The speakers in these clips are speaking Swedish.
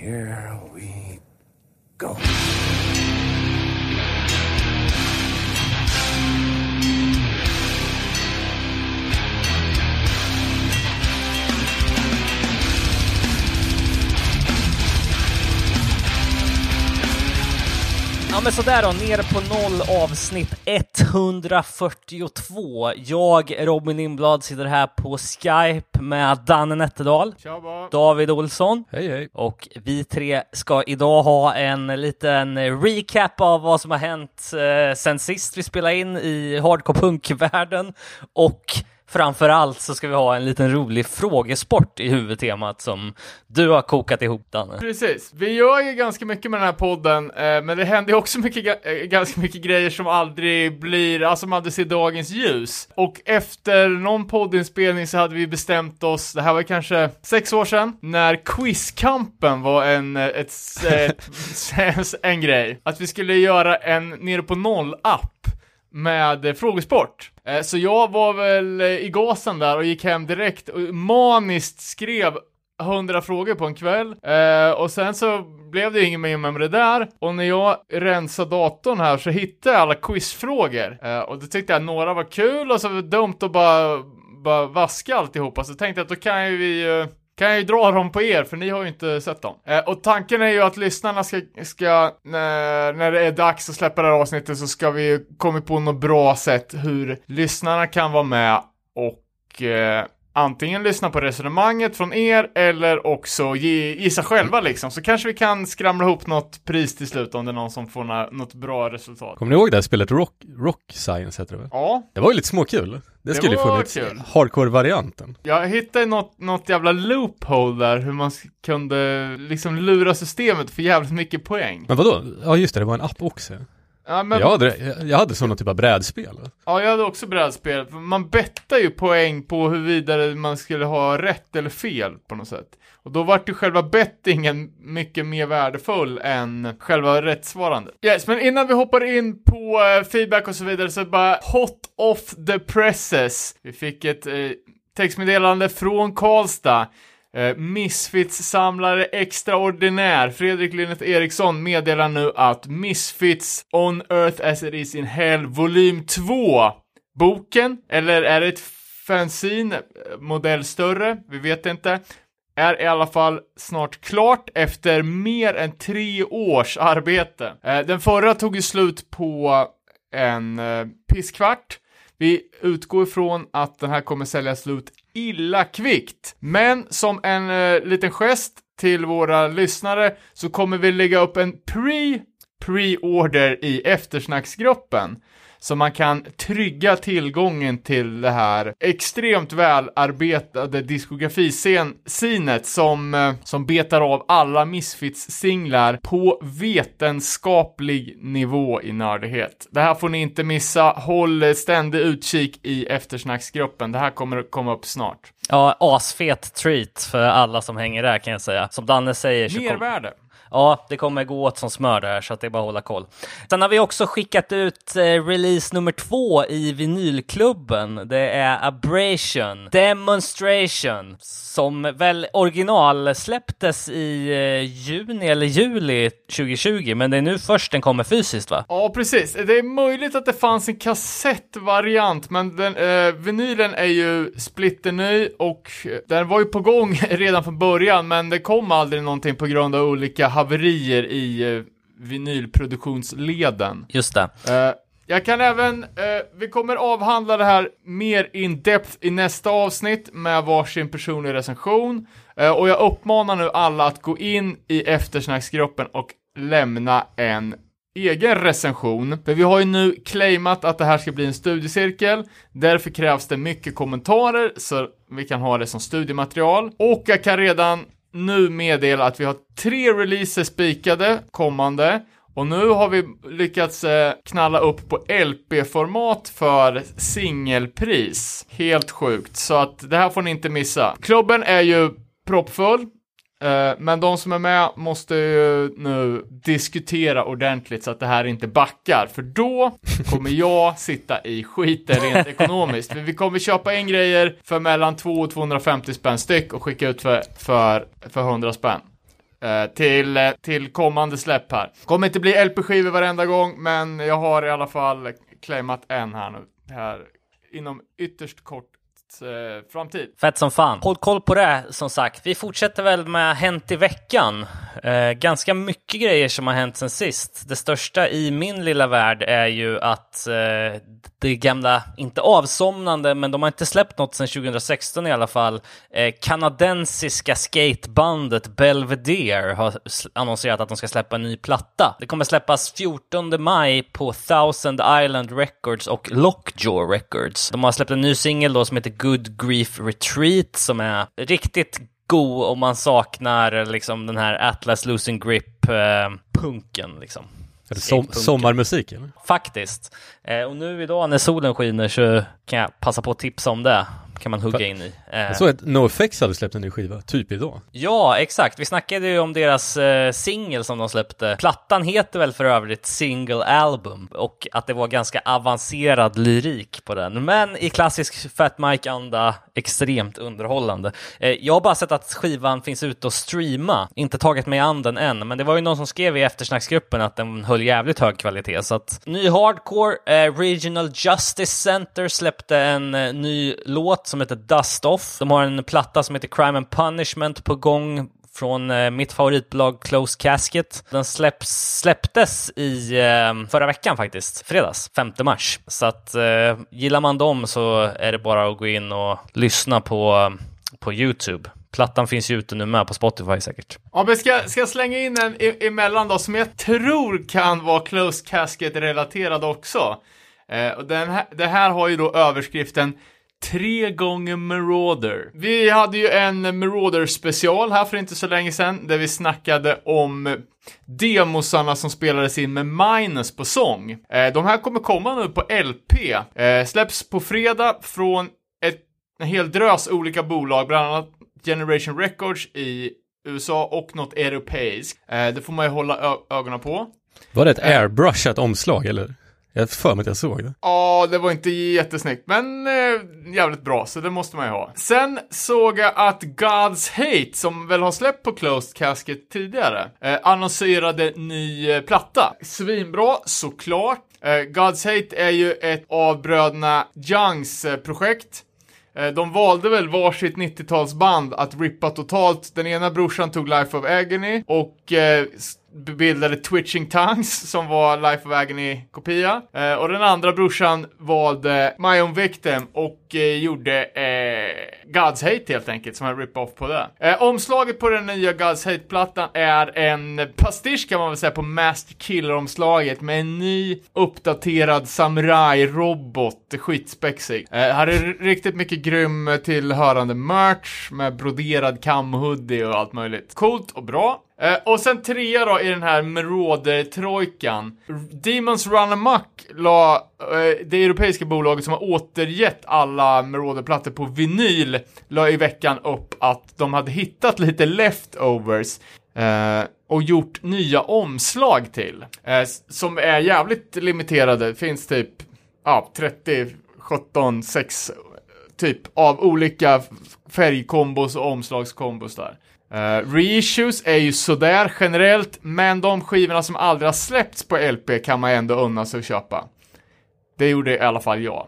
here we go. Ja men sådär då, nere på noll avsnitt 142. Jag, Robin Lindblad, sitter här på Skype med Danne Nätterdal, Tjaba! David Olsson Hej hej. och vi tre ska idag ha en liten recap av vad som har hänt eh, sen sist vi spelade in i hardcore punk-världen och framför allt så ska vi ha en liten rolig frågesport i huvudtemat som du har kokat ihop Danne. Precis, vi gör ju ganska mycket med den här podden, eh, men det händer ju också mycket, eh, ganska mycket grejer som aldrig blir, alltså som aldrig ser dagens ljus. Och efter någon poddinspelning så hade vi bestämt oss, det här var kanske sex år sedan, när Quizkampen var en, eh, ett, eh, en grej. Att vi skulle göra en nere på noll-app med eh, frågesport. Eh, så jag var väl eh, i gasen där och gick hem direkt och maniskt skrev 100 frågor på en kväll. Eh, och sen så blev det inget mer med det där. Och när jag rensade datorn här så hittade jag alla quizfrågor. Eh, och då tyckte jag några var kul och så var det dumt att bara, bara vaska alltihopa. Så tänkte jag att då kan ju vi eh, kan jag ju dra dem på er, för ni har ju inte sett dem. Eh, och tanken är ju att lyssnarna ska, ska när, när det är dags att släppa det här avsnittet så ska vi komma på något bra sätt hur lyssnarna kan vara med och eh, antingen lyssna på resonemanget från er eller också ge, gissa själva liksom. Så kanske vi kan skramla ihop något pris till slut om det är någon som får na, något bra resultat. Kommer ni ihåg det här spelet Rock, Rock Science heter det väl? Ja, Det var ju lite småkul. Det skulle ju funnits hardcore-varianten. Jag hittade något, något jävla loophole där, hur man kunde liksom lura systemet för jävligt mycket poäng. Men vadå? Ja just det, det var en app också. Ja, men, Jag hade, jag, hade sådana typ av brädspel. ja, jag hade också brädspel. Man bettar ju poäng på huruvida man skulle ha rätt eller fel på något sätt. Och då vart ju själva bettingen mycket mer värdefull än själva rättsvarandet. Yes, men innan vi hoppar in på eh, feedback och så vidare så bara hot off the presses. Vi fick ett eh, textmeddelande från Karlstad. Eh, Misfits-samlare extraordinär. Fredrik Linnet Eriksson meddelar nu att Misfits On Earth As It Is In Hell volym 2 Boken, eller är det ett fanzine, modell större, vi vet inte, är i alla fall snart klart efter mer än tre års arbete. Eh, den förra tog ju slut på en eh, pisskvart. Vi utgår ifrån att den här kommer säljas slut illa kvickt. Men som en eh, liten gest till våra lyssnare så kommer vi lägga upp en pre pre-order i eftersnacksgruppen. Så man kan trygga tillgången till det här extremt välarbetade diskografisinet som, eh, som betar av alla Misfits-singlar på vetenskaplig nivå i nördighet. Det här får ni inte missa. Håll ständig utkik i eftersnacksgruppen. Det här kommer att komma upp snart. Ja, asfet treat för alla som hänger där kan jag säga. Som Danne säger så kom... Ja, det kommer gå åt som smör där, så att det är bara att hålla koll. Sen har vi också skickat ut eh, release nummer två i vinylklubben. Det är Abrasion Demonstration, som väl original släpptes i eh, juni eller juli 2020, men det är nu först den kommer fysiskt va? Ja, precis. Det är möjligt att det fanns en kassettvariant, men den, eh, vinylen är ju splitterny och eh, den var ju på gång redan från början, men det kom aldrig någonting på grund av olika haverier i eh, vinylproduktionsleden. Just det. Eh, jag kan även, eh, vi kommer avhandla det här mer in depth i nästa avsnitt med varsin personlig recension. Eh, och jag uppmanar nu alla att gå in i eftersnacksgruppen och lämna en egen recension. För vi har ju nu claimat att det här ska bli en studiecirkel. Därför krävs det mycket kommentarer så vi kan ha det som studiematerial. Och jag kan redan nu meddela att vi har tre releaser spikade kommande. Och nu har vi lyckats eh, knalla upp på LP-format för singelpris. Helt sjukt, så att det här får ni inte missa. Klubben är ju proppfull, men de som är med måste ju nu diskutera ordentligt så att det här inte backar, för då kommer jag sitta i skiten rent ekonomiskt. Vi kommer köpa in grejer för mellan 2 och 250 spänn styck och skicka ut för, för, för 100 spänn. eh, till, eh, till kommande släpp här. Kommer inte bli LP-skivor varenda gång, men jag har i alla fall claimat en här nu, här inom ytterst kort eh, Eh, framtid. Fett som fan. Håll koll på det, som sagt. Vi fortsätter väl med Hänt i veckan. Eh, ganska mycket grejer som har hänt sen sist. Det största i min lilla värld är ju att eh, det gamla, inte avsomnande, men de har inte släppt något sedan 2016 i alla fall. Eh, kanadensiska skatebandet Belvedere har annonserat att de ska släppa en ny platta. Det kommer släppas 14 maj på Thousand Island Records och Lockjaw Records. De har släppt en ny singel då som heter Good Grief Retreat som är riktigt god om man saknar liksom den här Atlas Losing Grip eh, liksom. Är det som, sommarmusik eller? Faktiskt. Eh, och nu idag när solen skiner så kan jag passa på att tipsa om det. Kan man hugga in i. Eh, Jag såg att NoFX hade släppt en ny skiva, typ idag. Ja, exakt. Vi snackade ju om deras eh, singel som de släppte. Plattan heter väl för övrigt Single Album och att det var ganska avancerad lyrik på den. Men i klassisk Fat Mike-anda extremt underhållande. Eh, jag har bara sett att skivan finns ute och streama. Inte tagit mig an den än, men det var ju någon som skrev i eftersnacksgruppen att den höll jävligt hög kvalitet. Så att ny hardcore, eh, Regional Justice Center släppte en eh, ny låt som heter Dust Off. De har en platta som heter Crime and Punishment på gång från eh, mitt favoritbolag Close Casket. Den släpps, släpptes i eh, förra veckan faktiskt, fredags, 5 mars. Så att eh, gillar man dem så är det bara att gå in och lyssna på, på YouTube. Plattan finns ju ute nu med på Spotify säkert. Ja, men ska, ska jag slänga in en e- emellan då, som jag tror kan vara Close Casket-relaterad också. Eh, och den här, det här har ju då överskriften Tre gånger Marauder. Vi hade ju en Marauder special här för inte så länge sedan, där vi snackade om demosarna som spelades in med Minus på sång. Eh, de här kommer komma nu på LP. Eh, släpps på fredag från ett, en hel drös olika bolag, bland annat Generation Records i USA och något europeiskt. Eh, det får man ju hålla ögonen på. Var det ett airbrushat omslag eller? Jag har för mig att jag såg det. Ja, det var inte jättesnyggt, men eh, jävligt bra, så det måste man ju ha. Sen såg jag att God's Hate, som väl har släppt på Closed Casket tidigare, eh, annonserade ny eh, platta. Svinbra, såklart. Eh, God's Hate är ju ett av bröderna Youngs eh, projekt. Eh, de valde väl varsitt 90-talsband att rippa totalt. Den ena brorsan tog Life of Agony och eh, bildade Twitching Tongues som var Life of Agony-kopia. Eh, och den andra brorsan valde My Own Victim och eh, gjorde eh, God's Hate helt enkelt, som en rip-off på det. Eh, omslaget på den nya God's Hate-plattan är en pastisch kan man väl säga på Master Killer-omslaget med en ny uppdaterad samurai-robot, skitspexig. Eh, här är riktigt mycket grym tillhörande merch med broderad kamhoodie och allt möjligt. Coolt och bra. Eh, och sen trea då i den här Meroder-trojkan. Demons Run Amok la Eh, det europeiska bolaget som har återgett alla Marauder-plattor på vinyl la i veckan upp att de hade hittat lite leftovers eh, och gjort nya omslag till. Eh, som är jävligt limiterade. Finns typ ja, 30, 17, 6 typ av olika färgkombos och omslagskombos där. Uh, reissues är ju sådär generellt, men de skivorna som aldrig har släppts på LP kan man ändå unna sig att köpa. Det gjorde i alla fall jag.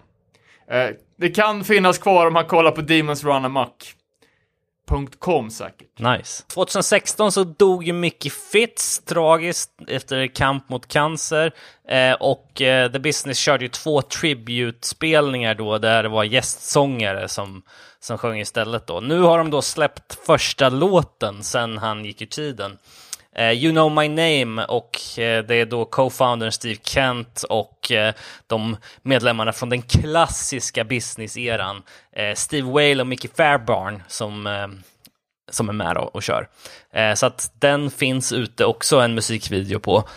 Eh, det kan finnas kvar om man kollar på Demons Run Amok.com säkert. Nice. 2016 så dog ju Mickey Fitz tragiskt efter kamp mot cancer. Eh, och eh, The Business körde ju två tributespelningar då där det var gästsångare som, som sjöng istället då. Nu har de då släppt första låten sen han gick ur tiden. Eh, you know my name och eh, det är då co-foundern Steve Kent och eh, de medlemmarna från den klassiska business-eran. Steve Whale och Mickey Fairbarn som som är med och, och kör. Så att den finns ute också en musikvideo på.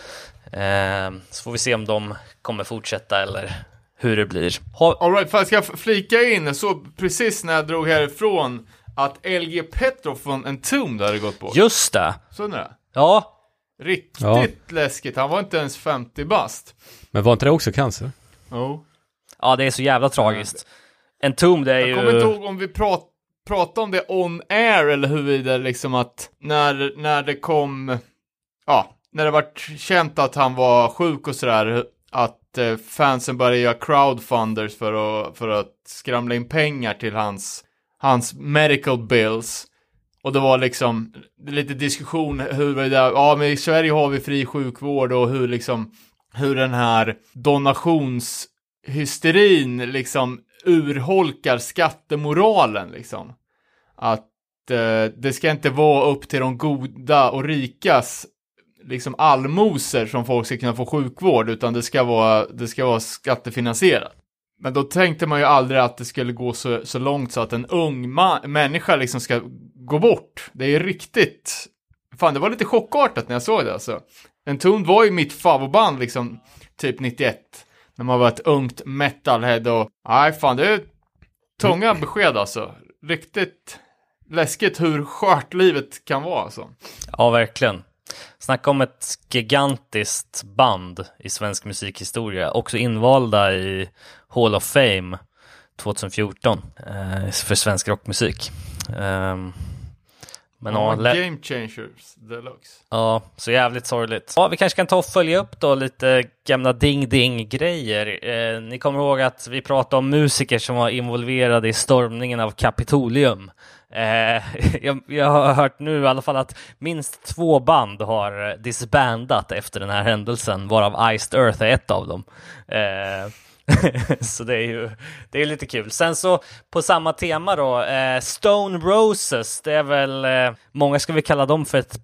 Så får vi se om de kommer fortsätta eller hur det blir. Ha, Alright, för jag ska flika in, så precis när jag drog härifrån att LG Petrov från Entombed hade gått bort. just det! Så det? Ja, Riktigt Ja. läskigt, han var inte ens 50 bast. Men var inte det också cancer? Oh. ja, det är så jävla tragiskt. Entombed är Jag kommer ju... inte ihåg om vi prat, prata om det on air eller huruvida liksom att när, när det kom, ja, när det vart känt att han var sjuk och sådär, att eh, fansen började göra crowdfunders för att, för att skramla in pengar till hans, hans medical bills. Och det var liksom lite diskussion hur det där, ja men i Sverige har vi fri sjukvård och hur liksom, hur den här donationshysterin liksom urholkar skattemoralen liksom. Att eh, det ska inte vara upp till de goda och rikas liksom allmosor som folk ska kunna få sjukvård, utan det ska vara, det ska vara skattefinansierat. Men då tänkte man ju aldrig att det skulle gå så, så långt så att en ung människa liksom ska gå bort. Det är riktigt, fan det var lite chockartat när jag såg det alltså. Entombed var ju mitt favoritband liksom, typ 91. När man var ett ungt metalhead och, nej fan det är tunga besked alltså. Riktigt läskigt hur skört livet kan vara alltså. Ja, verkligen. Snacka om ett gigantiskt band i svensk musikhistoria. Också invalda i Hall of Fame 2014 eh, för svensk rockmusik. Um, men ja, game changers deluxe. Ja, så jävligt sorgligt. Ja, vi kanske kan ta och följa upp då lite gamla ding-ding-grejer. Eh, ni kommer ihåg att vi pratade om musiker som var involverade i stormningen av Kapitolium. Eh, jag, jag, har hört nu i alla fall att minst två band har disbandat efter den här händelsen, varav Iced Earth är ett av dem. Eh, så det är ju det är lite kul. Sen så på samma tema då, eh, Stone Roses, det är väl, eh, många ska vi kalla dem för ett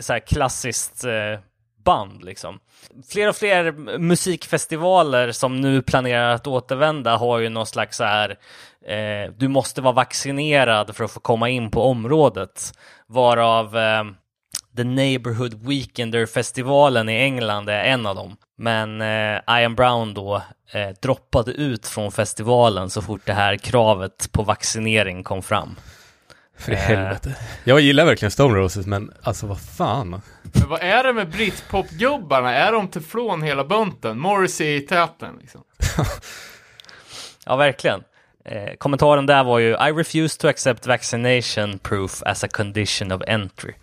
så här klassiskt eh, band liksom. Fler och fler musikfestivaler som nu planerar att återvända har ju någon slags så här, eh, du måste vara vaccinerad för att få komma in på området, varav eh, The Neighborhood Weekender-festivalen i England är en av dem. Men eh, Ian Brown då eh, droppade ut från festivalen så fort det här kravet på vaccinering kom fram. För i eh. helvete. Jag gillar verkligen Stone Roses, men alltså vad fan. Men vad är det med britpop-gubbarna? Är de tillfrån hela bunten? Morrissey i täten liksom. ja, verkligen. Eh, kommentaren där var ju I refuse to accept vaccination proof as a condition of entry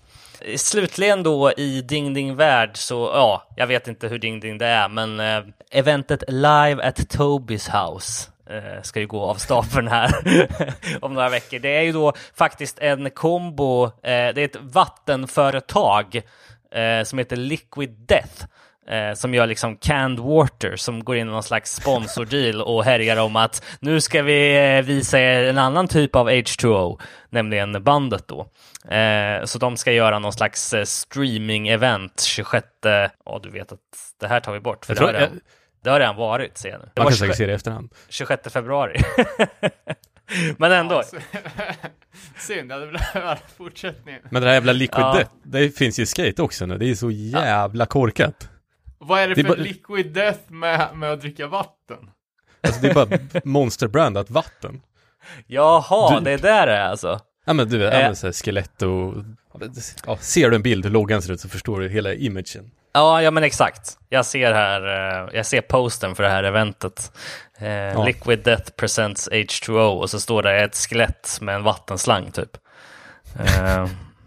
slutligen då i Ding Ding Värld så, ja, jag vet inte hur Ding Ding det är, men eh, eventet Live at Toby's House eh, ska ju gå av stapeln här om några veckor. Det är ju då faktiskt en kombo, eh, det är ett vattenföretag eh, som heter Liquid Death eh, som gör liksom canned water som går in i någon slags sponsordeal och härjar om att nu ska vi eh, visa er en annan typ av H2O, nämligen bandet då. Eh, så de ska göra någon slags eh, streaming-event 26, ja du vet att det här tar vi bort, för det har, redan, jag... det har redan varit ser jag nu. Det Man kan säkert se det i efterhand. 26 februari. Men ändå. Synd, jag hade velat höra fortsättningen. Men det här jävla Liquid ja. Death, det finns ju skate också nu. Det är så jävla korkat. Vad är det, det för bara... Liquid Death med, med att dricka vatten? Alltså det är bara monsterbrandat vatten. Jaha, du... det är där det är alltså? Ja men du vet, äh... så skelett och... Ja, ser du en bild hur loggan ser ut så förstår du hela imagen. Ja, ja men exakt. Jag ser här, uh, jag ser posten för det här eventet. Uh, ja. Liquid Death Presents H2O och så står det ett skelett med en vattenslang typ.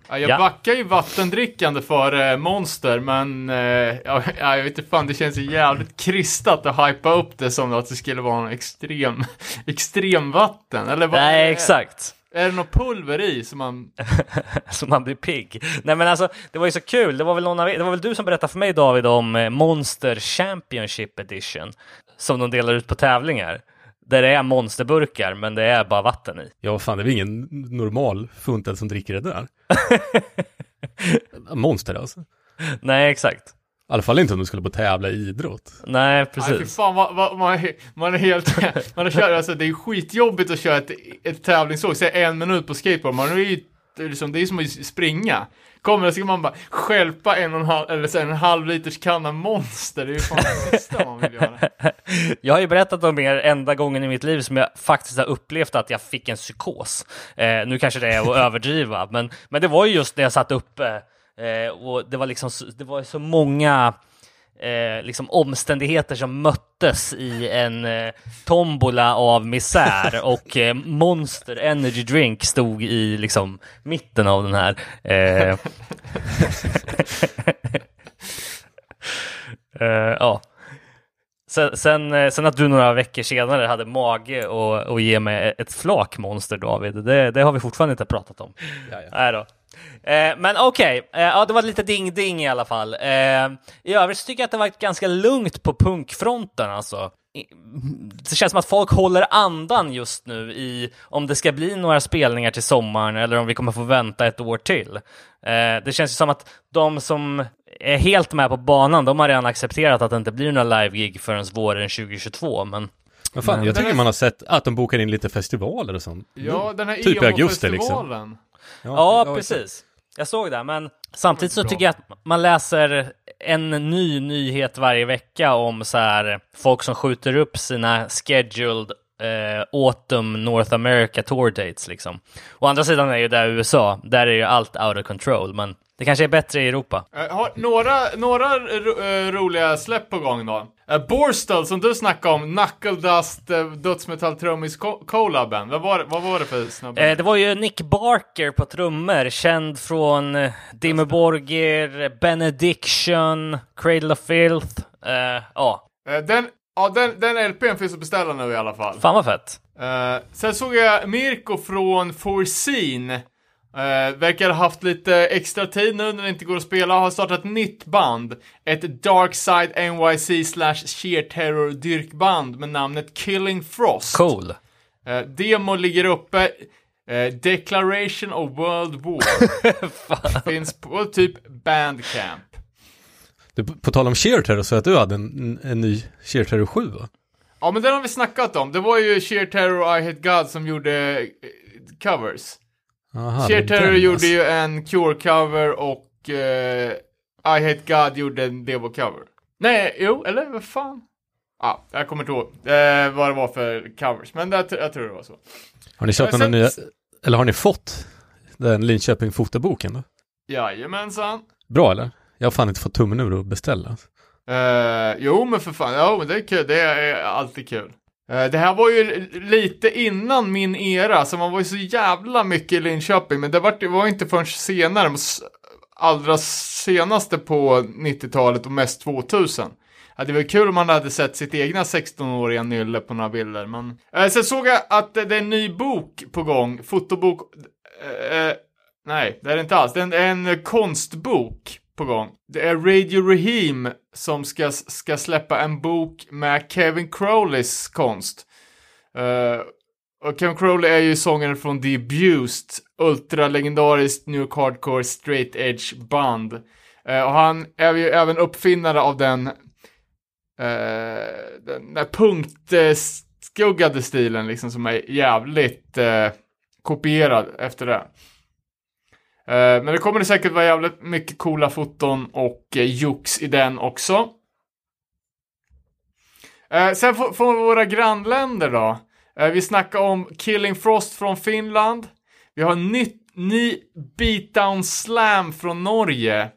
Ja, jag ja. backar ju vattendrickande för Monster, men eh, ja, jag vet inte fan, det känns ju jävligt kristat att hypa upp det som att det skulle vara en extrem, extremvatten, eller vad? Nej, exakt. Är det något pulver i som man... som man blir pigg? Nej men alltså, det var ju så kul. Det var väl, någon av, det var väl du som berättade för mig David om eh, Monster Championship Edition. Som de delar ut på tävlingar. Där det är monsterburkar, men det är bara vatten i. Ja, fan, det är väl ingen normal funtad som dricker det där. Monster alltså. Nej, exakt. I alla fall inte om du skulle på tävla i idrott. Nej, precis. Aj, fan, man, är, man är helt... man är kört, alltså, det är skitjobbigt att köra ett, ett tävlingsåk, säg en minut på skateboard. Man är ju liksom, det är som att springa. Kommer så ska man bara skälpa en och en halv, eller så en halv liters kanna monster. Det är ju fan det bästa man vill göra. Jag har ju berättat om er enda gången i mitt liv som jag faktiskt har upplevt att jag fick en psykos. Eh, nu kanske det är att överdriva, men, men det var ju just när jag satt uppe eh, och det var liksom det var så många eh, liksom omständigheter som möttes i en eh, tombola av misär och eh, Monster Energy Drink stod i liksom mitten av den här. Eh, eh, ja. Sen, sen, eh, sen, att du några veckor senare hade mage och, och ge mig ett flak monster David, det, det har vi fortfarande inte pratat om. Jaja. Nej då. Eh, men okej, okay. eh, ja, det var lite ding-ding i alla fall. Eh, I övrigt tycker jag att det varit ganska lugnt på punkfronten alltså. Det känns som att folk håller andan just nu i om det ska bli några spelningar till sommaren eller om vi kommer få vänta ett år till. Det känns ju som att de som är helt med på banan, de har redan accepterat att det inte blir några live-gig förrän våren 2022, men Vad fan, Men jag tycker här- man har sett att de bokar in lite festivaler och sånt. Ja, den här Typ i augusti liksom. Emo-festivalen. Ja, precis. Jag såg det, men samtidigt så tycker jag att man läser en ny nyhet varje vecka om så här folk som skjuter upp sina scheduled eh, Autumn North America tour dates liksom. Å andra sidan är ju det USA, där är ju allt out of control, men det kanske är bättre i Europa. Eh, har några, några ro, eh, roliga släpp på gång då. Uh, Borstal som du snackade om, Knuckle Dust, uh, dödsmetall trummis co- collaben. Vad var, vad var det för snubbe? Eh, det var ju Nick Barker på trummor, känd från eh, Dimmu Borgir, Benediction, Cradle of Filth. Eh, ja, Eh, den, ja, den, den LPn finns att beställa nu i alla fall. fan vad fett. Eh, sen såg jag Mirko från Forseen. Uh, verkar ha haft lite extra tid nu när det inte går att spela. Har startat ett nytt band. Ett Darkside NYC slash Sheer Terror dyrkband med namnet Killing Frost. Cool. Eh, demo ligger uppe. Eh, Declaration of World War. Finns på typ Bandcamp. Du, på tal om Sheer Terror så att du hade en, en ny Sheer Terror 7 va? Ja, men den har vi snackat om. Det var ju Sheer Terror och I Hate God som gjorde eh, covers. Aha, Sheer Terror gjorde ju en Cure-cover och eh, I Hate God gjorde en Devo-cover. Nej, jo, eller vad fan? Ja, jag kommer inte ihåg eh, vad det var för covers, men det, jag tror det var så. Har ni köpt Eh, sen- nya, eller har ni fått den Linköping fotoboken då? Jajamensan. Bra eller? Jag har fan inte fått tummen ur att beställa. Eh, jo, men för fan, ja, men det är kul, det är alltid kul. Eh, det här var ju lite innan min era, så man var ju så jävla mycket i Linköping, men det var, det var inte förrän senare, allra senaste på 90-talet och mest 2000. Ja, det var kul om man hade sett sitt egna 16-åriga nylle på några bilder, men... Eh, sen såg jag att det är en ny bok på gång, fotobok... Eh, eh nej, det är det inte alls. Det är en, en konstbok på gång. Det är Radio Rahim som ska, ska släppa en bok med Kevin Crowleys konst. Uh, och Kevin Crowley är ju sångaren från The Abused, ultralegendariskt New York Hardcore Straight Edge band. Uh, och han är ju även uppfinnare av den, uh, den där punktskuggade stilen liksom som är jävligt kopierad efter det. Eh, men det kommer det säkert vara jävligt mycket coola foton och eh, jox i den också. Eh, sen får får våra grannländer då. Vi snackar om Killing Frost från Finland. Vi har nytt, ny Beatdown Slam från Norge.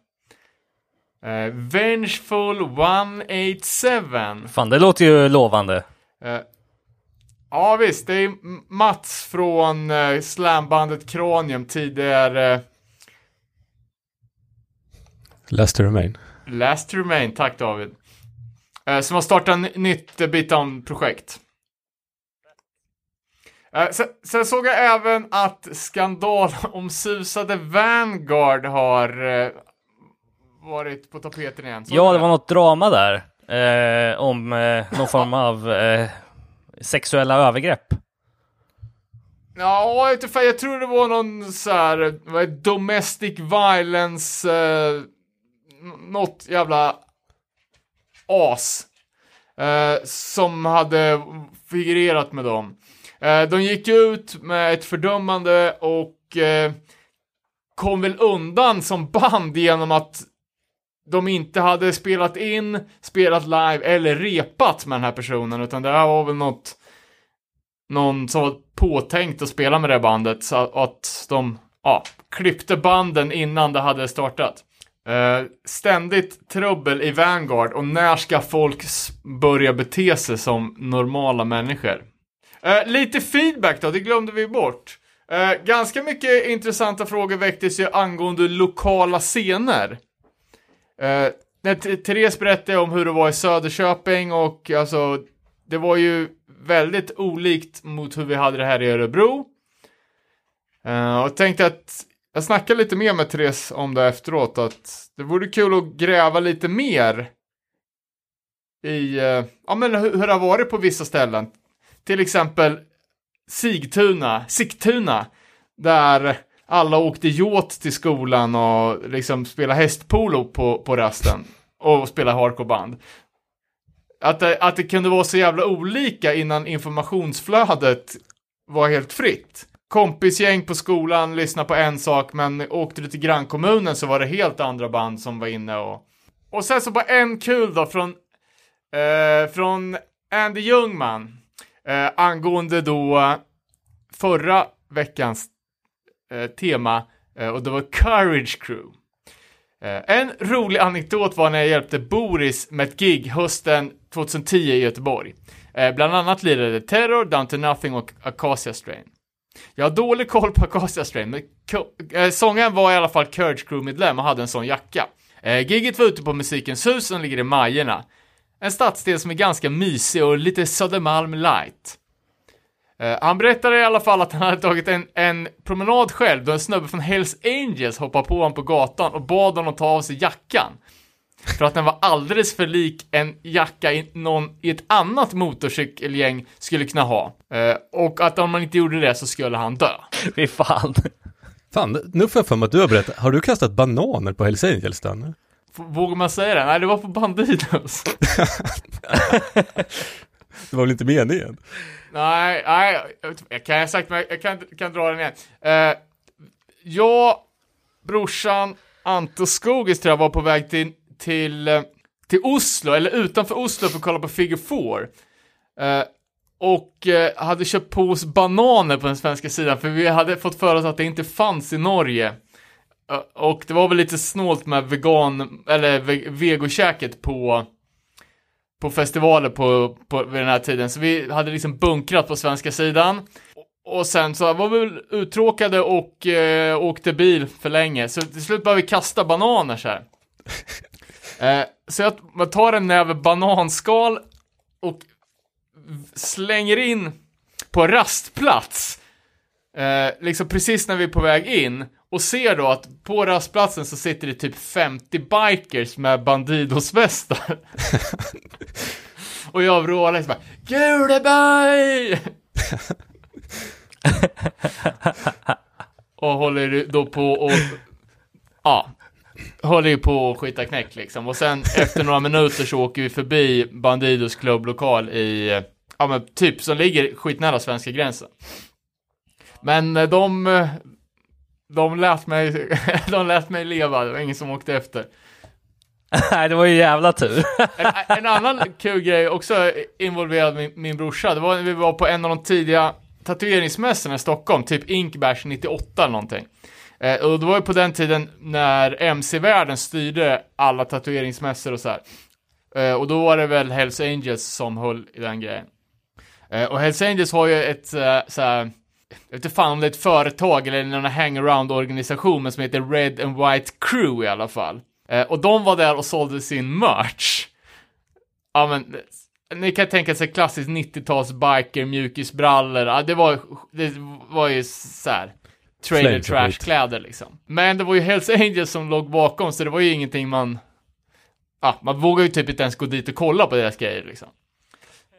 Eh, Vengeful 187. Fan, det låter ju lovande. Eh, ja visst, det är Mats från eh, slambandet Cranium tidigare. Last to remain. Last to Remain, tack David. Eh, som har startat ett nytt eh, Beatdown-projekt. Eh, sen, sen såg jag även att skandalomsusade Vanguard har eh, varit på tapeten igen. Såg Ja, det var något drama där. Eh, om eh, någon form av eh, sexuella övergrepp. Ja, jag tror det var någon så här, domestic violence, eh, något jävla as. Eh, som hade figurerat med dem. Eh, de gick ut med ett fördömande och eh, kom väl undan som band genom att de inte hade spelat in, spelat live eller repat med den här personen, utan det här var väl något någon som var påtänkt att spela med det bandet så att de ja, klippte banden innan det hade startat. Uh, ständigt trubbel i Vanguard och när ska folk börja bete sig som normala människor? Uh, lite feedback då, det glömde vi bort. Uh, ganska mycket intressanta frågor väcktes ju angående lokala scener. När Therese berättade om hur det var i Söderköping och alltså, det var ju väldigt olikt mot hur vi hade det här i Örebro. Eh, och tänkte att jag snackade lite mer med Therese om det efteråt, att det vore kul att gräva lite mer i, eh, ja men hur, hur det har varit på vissa ställen. Till exempel Sigtuna, Sigtuna, där alla åkte yacht till skolan och liksom spelade hästpolo på, på rasten och spelade hardcoreband. Att det, att det kunde vara så jävla olika innan informationsflödet var helt fritt. Kompisgäng på skolan lyssnade på en sak, men åkte du till grannkommunen så var det helt andra band som var inne och... Och sen så bara en kul då från, eh, från Andy Ljungman, eh, angående då förra veckans eh, tema, eh, och det var Courage Crew. Eh, en rolig anekdot var när jag hjälpte Boris med ett gig hösten 2010 i Göteborg. Eh, bland annat lirade Terror, Down to Nothing och Acacia Strain. Jag har dålig koll på Acacia Strain, men äh, eh, sångaren var i alla fall Courage Crew-medlem och hade en sån jacka. Eh, giget var ute på Musikens hus som ligger i Majerna. En stadsdel som är ganska mysig och lite Södermalm light. Eh, han berättade i alla fall att han hade tagit en, en promenad själv då en snubbe från Hells Angels hoppade på honom på gatan och bad honom ta av sig jackan. För att den var alldeles för lik en jacka i, någon, i ett annat motorcykelgäng skulle kunna ha. Eh, och att om man inte gjorde det så skulle han dö. Fy fan. Fan, nu får jag för mig att du har berättat. Har du kastat bananer på Hells Angels, Vågar man säga det? Nej, det var på Bandidos. Det var väl inte meningen? Nej, nej, jag- kan jag sagt, men jag kan, kan dra den igen. Uh, jag, brorsan, Ante Skogis tror jag var på väg till, till, eh, till Oslo, eller utanför Oslo för att kolla på Figure 4. Eh, och eh, hade köpt på oss bananer på den svenska sidan, för vi hade fått för oss att det inte fanns i Norge. Eh, och det var väl lite snålt med vegan, eller ve vegokäket på på festivaler på, på vid den här tiden, så vi hade liksom bunkrat på svenska sidan. Och- Och sen så var vi väl uttråkade och eh, åkte bil för länge, så till slut började vi kasta bananer så här. eh, så jag, man tar en näve bananskal och slänger in på rastplats. Eh, liksom precis när vi är på väg in och ser då att på rastplatsen så sitter det typ 50 bikers med Bandidos-västar. och jag vrålar liksom bara Guleberg! och håller då på och ja, håller ju på att skita knäck liksom. Och sen efter några minuter så åker vi förbi Bandidos klubblokal i, ja men typ som ligger skitnära svenska gränsen. Men eh, de, eh, de lät mig, de lät mig leva, det var ingen som åkte efter. Nej, det var ju jävla tur. En, en annan kul grej också involverad min, min brorsa, det var när vi var på en av de tidiga tatueringsmässorna i Stockholm, typ Inkbash 98 eller någonting. Eh, och det var ju på den tiden när MC-världen styrde alla tatueringsmässor och så här. Eh, och då var det väl Hells Angels som höll i den grejen. Eh, och Hells Angels har ju ett eh, så här, jag vet inte fan om det är ett företag eller någon hangaround-organisation, men som heter Red and White Crew i alla fall. Eh, och de var där och sålde sin merch. Ja men, ni kan tänka sig klassiskt 90-tals biker, mjukisbrallor, ja, det var, det var ju såhär trailer trash-kläder liksom. Men det var ju Hells Angels som låg bakom, så det var ju ingenting man, ja, man vågar ju typ inte ens gå dit och kolla på deras grejer liksom.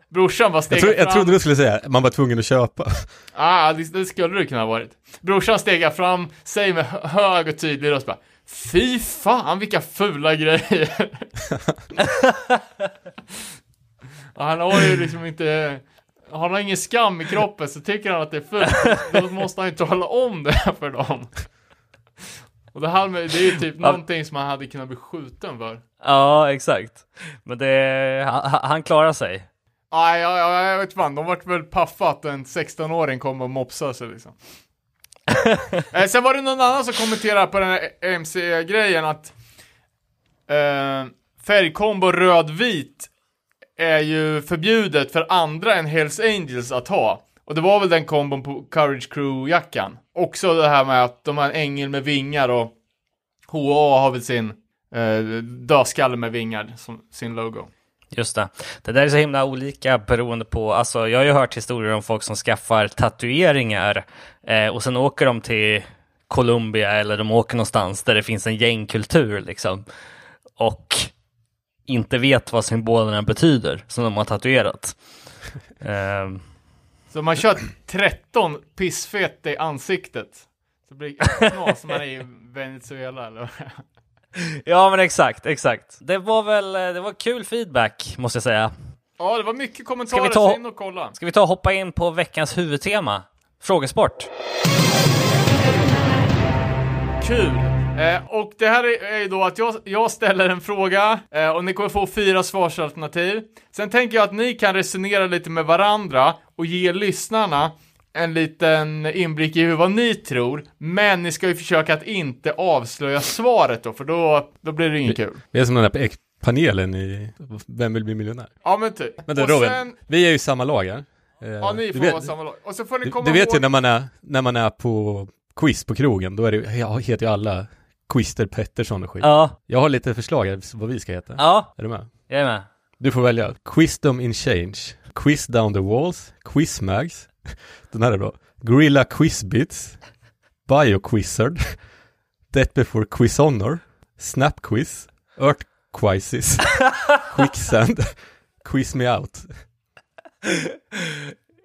Brorsan var Jag, steg tro, jag fram. trodde du skulle säga, man var tvungen att köpa. Ja, det, det skulle det kunna ha varit. Brorsan stegar fram, säger med hö- hög och tydlig röst bara Fy fan vilka fula grejer! han har ju liksom inte, han har ingen skam i kroppen så tycker han att det är fult, då måste han ju tala om det för dem. Och det här med, det är ju typ någonting som han hade kunnat bli skjuten för. ja, exakt. Men det, han, han klarar sig. Ja, ja, ja, jag vet fan, de vart väl paffa att en 16-åring kom och mopsade sig liksom. eh, sen var det någon annan som kommenterade på den här MC-grejen att eh, färgkombo röd-vit är ju förbjudet för andra än Hells Angels att ha. Och det var väl den kombon på Courage Crew-jackan. Också det här med att de har en ängel med vingar och HA har väl sin eh, dödskalle med vingar som sin logo. Just det. Det där är så himla olika beroende på, alltså jag har ju hört historier om folk som skaffar tatueringar eh, och sen åker de till Colombia eller de åker någonstans där det finns en gängkultur liksom. Och inte vet vad symbolerna betyder som de har tatuerat. eh, Så man kör 13 pissfett i ansiktet så blir knas som man är i Venezuela eller ja men exakt, exakt. Det var väl, det var kul feedback måste jag säga. Ja, det var mycket kommentarer, Ska vi ta- så in och kolla. Ska vi ta och hoppa in på veckans huvudtema? Frågesport. Kul! Eh, och det här är, ju då att jag, jag ställer en fråga eh, och ni kommer få fyra svarsalternativ. Sen tänker jag att ni kan resonera lite med varandra och ge lyssnarna en liten inblick i vad ni tror, men ni ska ju försöka att inte avslöja svaret då, för då, då blir det inget kul. Vi är som den där panelen i Vem vill bli miljonär? Ja men typ. Du och Robin, sen, vi är ju samma lag här. Eh, ja ni du får vet, vara samma lag. Och så får ni Du, komma du vet ihåg... ju när man är, när man är på quiz på krogen, då är det, ja, heter ju alla Quister Pettersson och skit. Ja, Jag har lite förslag här, vad vi ska heta. ja, Är du med? jag är med. Du får välja. Quizdom in change. Quiz down the walls. Quizmags. Den här är då. Gorilla Quizbits. Bioquizzard. Death before Quiz Honor. Snap Quiz. Earth Quizzes. Quicksand. Quiz me out.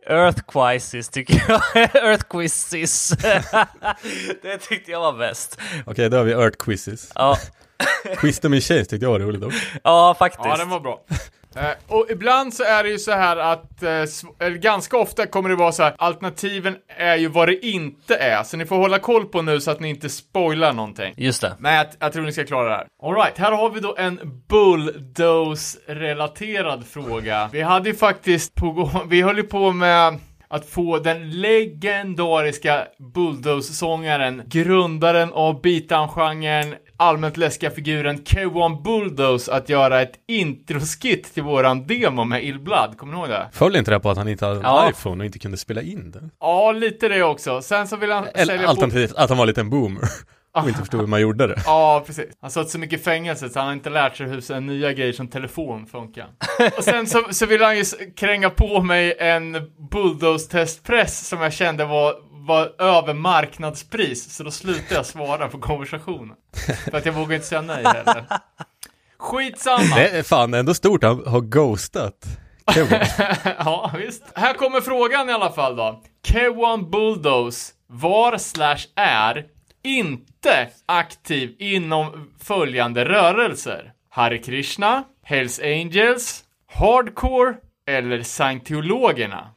Earth Quizzes tycker jag. Earth Quizzes. det tyckte jag var bäst. Okej, då har vi Earth Quizzes. Ja, Quizdom in change tyckte jag var roligt dock. ja faktiskt. Ja, den var bra. Eh, och ibland så är det ju så här att, eh, ganska ofta kommer det vara så här, alternativen är ju vad det inte är, så ni får hålla koll på nu så att ni inte spoilar någonting. Just det. Men jag, jag tror ni ska klara det här. Alright, här har vi då en bulldoze-relaterad fråga. Vi hade ju faktiskt på, vi höll ju på med att få den legendariska Bulldoze-sångaren, grundaren av beatdown-genren, allmänt läskiga figuren K1 Bulldoze att göra ett introskit till våran demo med Ill Blood. Kommer ni ihåg det? Föll inte det på att han inte hade en Ja. iPhone och inte kunde spela in den? Ja, lite det också. Sen så vill han Eller sälja på... alternativt att han var lite en boomer. Och inte förstod hur man gjorde det. Ja, precis. Han satt så mycket i fängelse så han har inte lärt sig hur så nya grejer som telefon funkar. Och sen så, så vill han ju kränga på mig en bulldoze-testpress som jag kände var, var över marknadspris. Så då slutade jag svara på konversationen. För att jag vågar inte säga nej heller. Skitsamma. Det är fan ändå stort att ha ghostat ja, visst. Här kommer frågan i alla fall då. K1 Bulldoze var slash är inte aktiv inom följande rörelser. Hare Krishna, Hells Angels, Hardcore eller Scientologerna?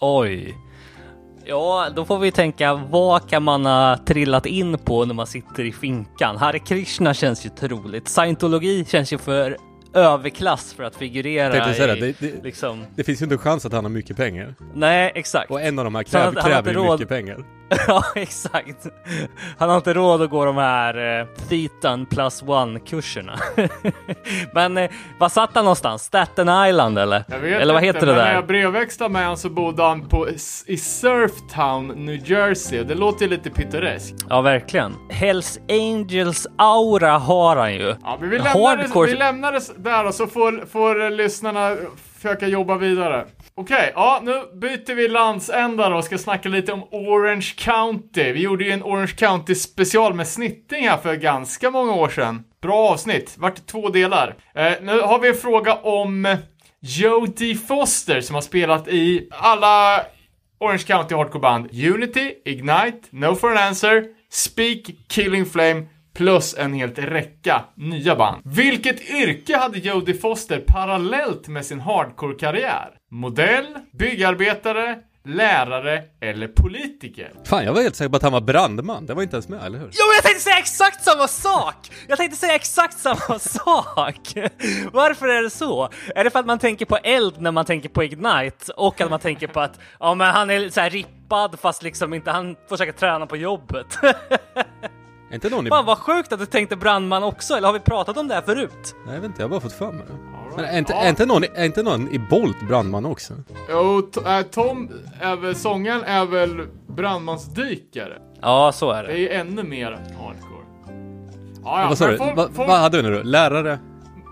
Oj. Ja, då får vi tänka, vad kan man ha trillat in på när man sitter i finkan? Hare Krishna känns ju troligt. Scientologi känns ju för överklass för att figurera i, det, det, liksom... det finns ju inte en chans att han har mycket pengar. Nej, exakt. Och en av de här han- kräver, ju mycket pengar. ja, exakt. Han har inte råd att gå de här eh, Thetan plus one-kurserna. Men eh, var satt han någonstans? Staten Island eller? Jag vet eller vad inte, heter det men när där? jag brevväxlade med honom så bodde han på, i Surftown, New Jersey. Det låter ju lite pittoreskt. Ja, verkligen. Hells Angels aura har han ju. Ja, men vi lämnar, det, vi lämnar det där och så får, får lyssnarna försöka jobba vidare. Okej, ja nu byter vi landsända då och ska snacka lite om Orange County. Vi gjorde ju en Orange County special med snitting här för ganska många år sedan. Bra avsnitt, vart två delar. Eh, nu har vi en fråga om Jodie Foster som har spelat i alla Orange County Hardcore-band Unity, Ignite, No for an Answer, Speak, Killing Flame plus en helt räcka nya band. Vilket yrke hade Jodie Foster parallellt med sin hardcore-karriär? Modell, byggarbetare, lärare eller politiker? Fan, jag var helt säker på att han var brandman. Det var inte ens med, eller hur? Jo, men jag tänkte säga exakt samma sak! Jag tänkte säga exakt samma sak! Varför är det så? Är det för att man tänker på eld när man tänker på Ignite och att man tänker på att ja, men han är så här rippad fast liksom inte han får säkert träna på jobbet? Är inte någon i... Fan vad sjukt att du tänkte brandman också, eller har vi pratat om det här förut? Nej, jag vet inte, jag har bara fått för mig det. Men är inte, Ja. är inte, någon, är inte någon i Bolt brandman också? Jo, äh, Tom är väl, sångaren är väl brandmansdykare. Ja, så är Det det. är ju ännu mer hardcore. Ja, ja, vad sa du? folk- Va, folk- vad hade du nu då? Lärare?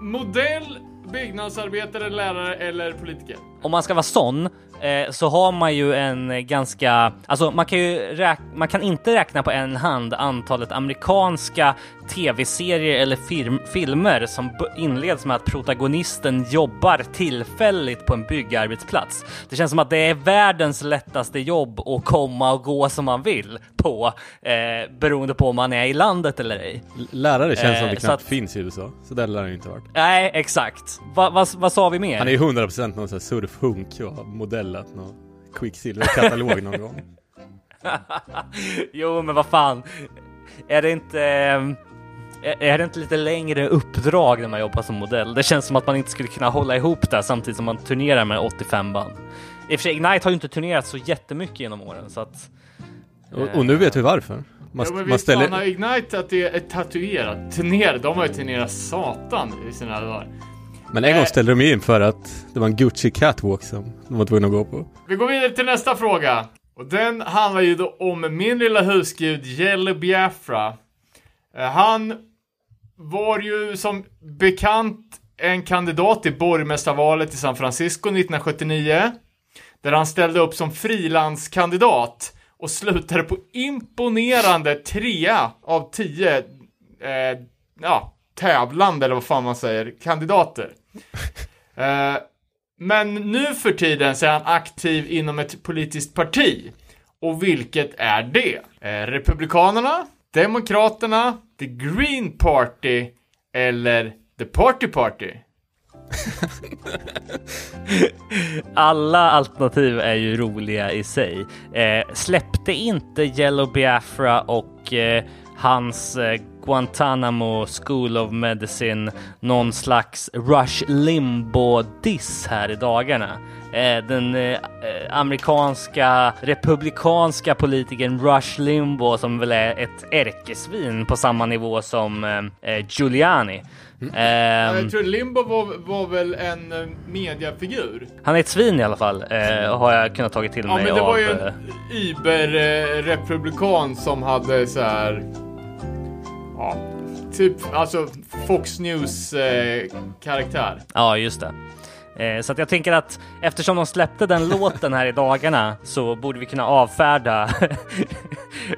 Modell, byggnadsarbetare, lärare eller politiker? Om man ska vara sån eh, så har man ju en ganska, alltså man kan ju räk- man kan inte räkna på en hand antalet amerikanska tv-serier eller film- filmer som inleds med att protagonisten jobbar tillfälligt på en byggarbetsplats. Det känns som att det är världens lättaste jobb att komma och gå som man vill på, eh, beroende på om man är i landet eller ej. Lärare känns som Eh, det så knappt att- finns i USA. Så där lär han ju inte varit. Nej, exakt. Va, va, vad sa vi mer? Han är ju 100% någon sån här surfhunk och har modellat någon Quicksilver-katalog någon gång. jo, men vad fan. Är det inte... ehm, Är det inte lite längre uppdrag när man jobbar som modell? Det känns som att man inte skulle kunna hålla ihop det samtidigt som man turnerar med 85 band. I och för sig, Ignite har ju inte turnerat så jättemycket genom åren så att... Och, och nu vet vi varför. Man, ja, men man fan ställer... Ignite att det är tatuerat? Turner, de har ju turnerat satan i sina dagar. Men en gång Eh. ställde de in för att det var en Gucci catwalk som de var tvungna att gå på. Vi går vidare till nästa fråga. Och den handlar ju då om min lilla husgud Jelly Biafra. Eh, Han var ju som bekant en kandidat i borgmästarvalet i San Francisco 1979. Där han ställde upp som frilanskandidat och slutade på imponerande trea av tio eh, ja, tävlande, eller vad fan man säger, kandidater. Eh, men nu för tiden så är han aktiv inom ett politiskt parti. Och vilket är det? Eh, Republikanerna, Demokraterna, The Green Party eller The Party Party? Alla alternativ är ju roliga i sig. Eh, släppte inte Yellow Biafra och eh, hans eh, Guantanamo School of Medicine någon slags Rush Limbo-diss här i dagarna? Eh, den eh, eh, amerikanska republikanska politikern Rush Limbo som väl är ett ärkesvin på samma nivå som Giuliani. Ehm, Jag tror Limbo var, var väl en mediafigur. Han är ett svin i alla fall, eh, har jag kunnat tagit till Ja mig men det av... var ju en Uber-republikan som hade så här. Ja, typ alltså Fox News eh, karaktär. Ja, just det. Eh, så att jag tänker att eftersom de släppte den låten här i dagarna så borde vi kunna avfärda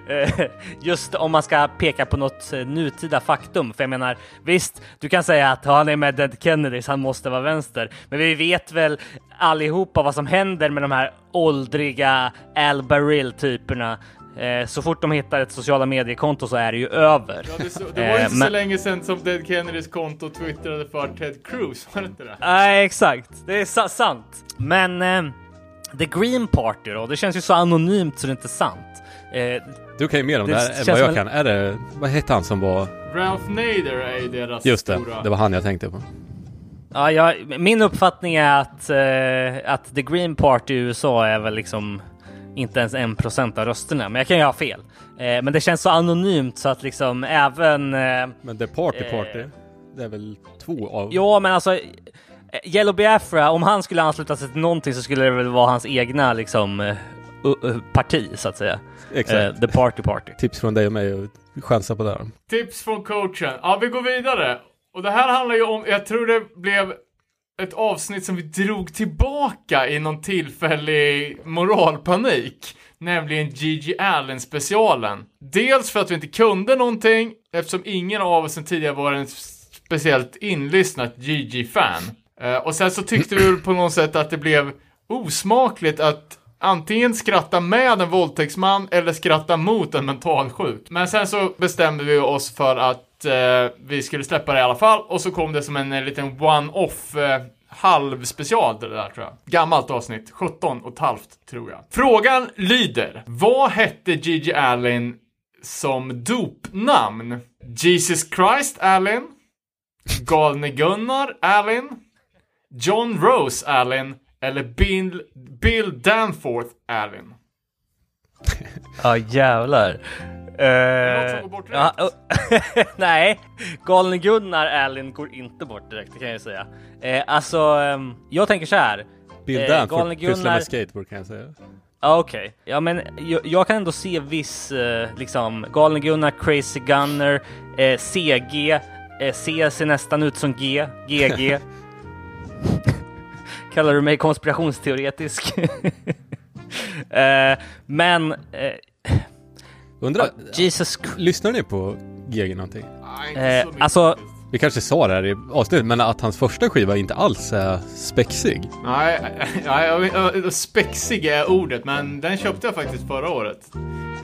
eh, just om man ska peka på något eh, nutida faktum. För jag menar, visst, du kan säga att han är med Dead Kennedys, han måste vara vänster. Men vi vet väl allihopa vad som händer med de här åldriga Al Baril-typerna. Eh, så fort de hittar ett sociala mediekonto så är det ju över. Ja, det, så, det var ju Eh, inte så men- länge sedan som Dead Kennedys konto twittrade för Ted Cruz, var det inte det? Nej, exakt. Det är sa- sant. Men eh, The Green Party då? Det känns ju så anonymt så det är inte sant. Eh, Du kan ju mer om Det det, här än känns vad jag kan. Är det, vad hette han som var, Ralph Nader är ju deras just det, stora... det var han jag tänkte på. ja, jag, min uppfattning är att, eh, att The Green Party i USA är väl liksom inte ens en procent av rösterna, men jag kan ju ha fel. Eh, men det känns så anonymt så att liksom även... Eh, Men The Party Eh. Party, det är väl två av... ja, men alltså eh, Yellow Biafra, om han skulle ansluta sig till någonting så skulle det väl vara hans egna liksom eh, u- u- parti så att säga. Exakt. Eh, the Party Party. Tips från dig och mig och chansa på det här. Tips från coachen. Ja, vi går vidare. Och det här handlar ju om, jag tror det blev ett avsnitt som vi drog tillbaka i någon tillfällig moralpanik. Nämligen Gigi Allen specialen. Dels för att vi inte kunde någonting, eftersom ingen av oss sen tidigare var en speciellt inlyssnat Gigi-fan. Eh, och sen så tyckte vi på något sätt att det blev osmakligt att antingen skratta med en våldtäktsman eller skratta mot en mentalsjuk. Men sen så bestämde vi oss för att eh, vi skulle släppa det i alla fall och så kom det som en, en liten one-off eh, halvspecial det där tror jag. Gammalt avsnitt, 17 och ett halvt tror jag. Frågan lyder, vad hette Gigi Allen som dopnamn? Jesus Christ Allen? Galne Gunnar Allen? John Rose Allen? Eller Bill, Bill Danforth Allen? Ja jävlar. något som går bort ja, och- Nej, Galne Gunnar Erlind går inte bort direkt, det kan jag säga. Eh, alltså, ehm, jag tänker så här. Bill Eh, Danford Galne pysslar Gunnar- med skateboard kan jag säga. Ja, Okej, ja men jag, jag kan ändå se viss, eh, liksom, Galne Gunnar, Crazy Gunner, eh, CG, eh, C ser nästan ut som G, GG. Kallar du mig konspirationsteoretisk? eh, men, eh, Undrar, Jesus Christ. lyssnar ni på GG någonting? Eh, alltså-. Vi kanske sa det här i avsnittet, men att hans första skiva inte alls är spexig. Nej, nej, spexig är ordet, men den köpte jag faktiskt förra året.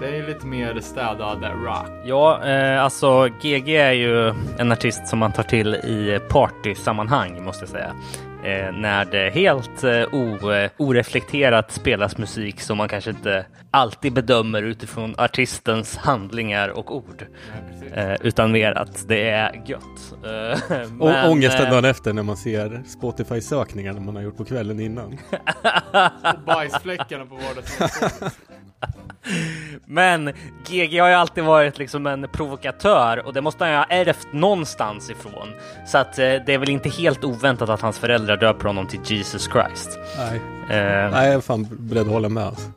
Det är lite mer städad rock. Ja, eh, alltså GG är ju en artist som man tar till i partysammanhang måste jag säga. Eh, när det helt eh, o, eh, oreflekterat spelas musik som man kanske inte alltid bedömer utifrån artistens handlingar och ord. Eh, utan mer att det är gött. Eh, Och men, ångesten eh, dagen efter när man ser Spotify-sökningarna man har gjort på kvällen innan. Och bajsfläckarna på vardagsrummet. Men GG har ju alltid varit liksom en provokatör och det måste han ju ha ärvt någonstans ifrån. Så att eh, det är väl inte helt oväntat att hans föräldrar döper honom till Jesus Christ. Nej, Eh, Nej jag är fan beredd att hålla med. Alltså.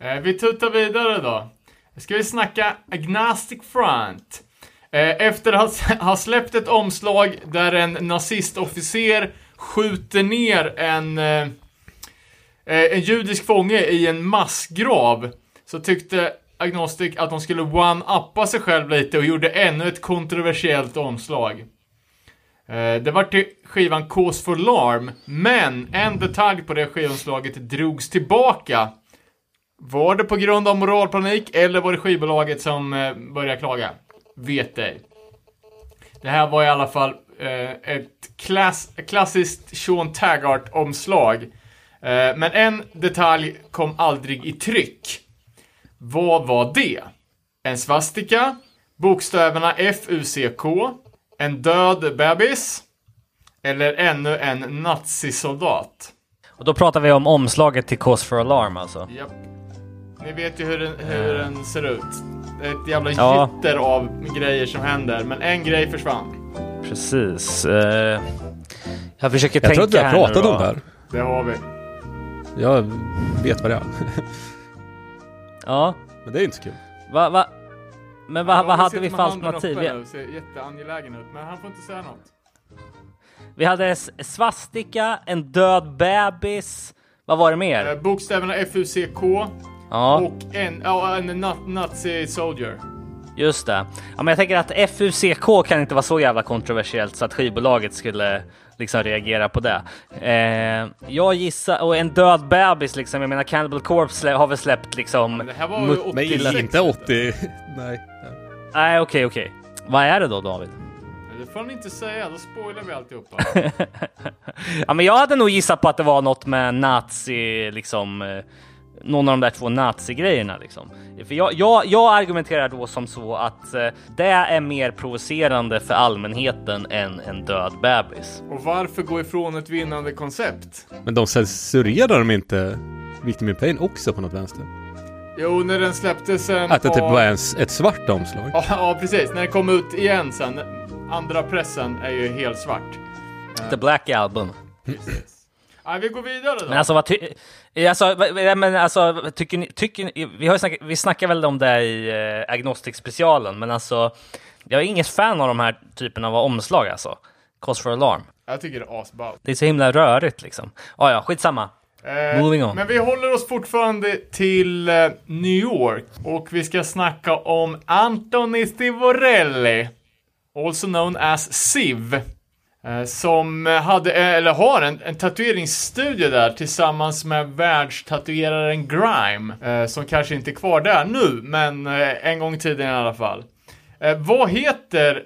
Eh, vi tuttar vidare då. Ska vi snacka Agnostic Front. Eh, efter att ha- släppt ett omslag där en nazistofficer skjuter ner en, eh, Eh, en judisk fånge i en massgrav så tyckte Agnostic att de skulle one-uppa sig själv lite och gjorde ännu ett kontroversiellt omslag. Eh, Det var till skivan Cause for Larm, men en detalj på det skivomslaget drogs tillbaka var det på grund av moralpanik eller var det skivbolaget som eh, började klaga? Vet ej. Det här var i alla fall eh, ett klass, klassiskt Sean Taggart-omslag. Eh, men en detalj kom aldrig i tryck. Vad var det? En svastika, bokstäverna FUCK, en död bebis eller ännu en nazisoldat? och då pratar vi om omslaget till Cause for Alarm alltså. Japp. Ni vet ju hur den, hur den ser ut. Det är ett jävla Ja. gitter av grejer som händer, men en grej försvann. Precis. Eh, jag försöker Jag tänka tror att vi har här pratat om det här. Det har vi. Jag vet vad det är. Ja, Men det är inte så kul. va, va? Men vad, Ja, vad vi hade vi med för alternativ? nu, ser jätteangelägen ut, men han får inte säga något. vi hade svastika, en död bebis. Vad var det Eh, mer? bokstäverna FUCK Ja. och en, ja, en na- nazi soldier. Just det. Ja, men jag tänker att FUCK kan inte vara så jävla kontroversiellt så att skivbolaget skulle liksom reagera på det. Eh, jag gissar, och en död bebis liksom, jag menar Cannibal Corpse har väl släppt liksom... Men det här var ju mut- 86. Nej, inte 80. Nej. Nej, okej, okej. Vad är det då David? Det får han inte säga, då spoilar vi alltihopa. Ja, men jag hade nog gissat på att det var något med nazi, liksom, eh, någon av de där två nazi-grejerna liksom. För jag, jag, jag argumenterar då som så att eh, det är mer provocerande för allmänheten än en död bebis. och varför gå ifrån ett vinnande koncept? Men de censurerar de inte Victim in Pain också på något vänster? Jo, när den släpptes sen Att det typ var en, ett svart omslag? Ja, ja, precis. När det kom ut igen sen. Andra pressen är ju helt svart. The Black Album. Ja, vi går vidare då. Men alltså vad ty- eh, alltså, men alltså, tycker ni, tycker ni, vi har snackat, vi snackar väl om det i eh, Agnostic specialen, men alltså jag är inget fan av de här typerna av omslag alltså. Cause for alarm. Jag tycker det är asballt. Det är så himla rörigt liksom. Ah, ja, skitsamma. Eh, Moving on. Men vi håller oss fortfarande till eh, New York och vi ska snacka om Anthony Stivorelli, also known as Siv, som hade, eh, eller har en, en tatueringsstudio där tillsammans med världstatueraren Grime, eh, som kanske inte är kvar där nu, men eh, en gång i tiden i alla fall. Eh, vad heter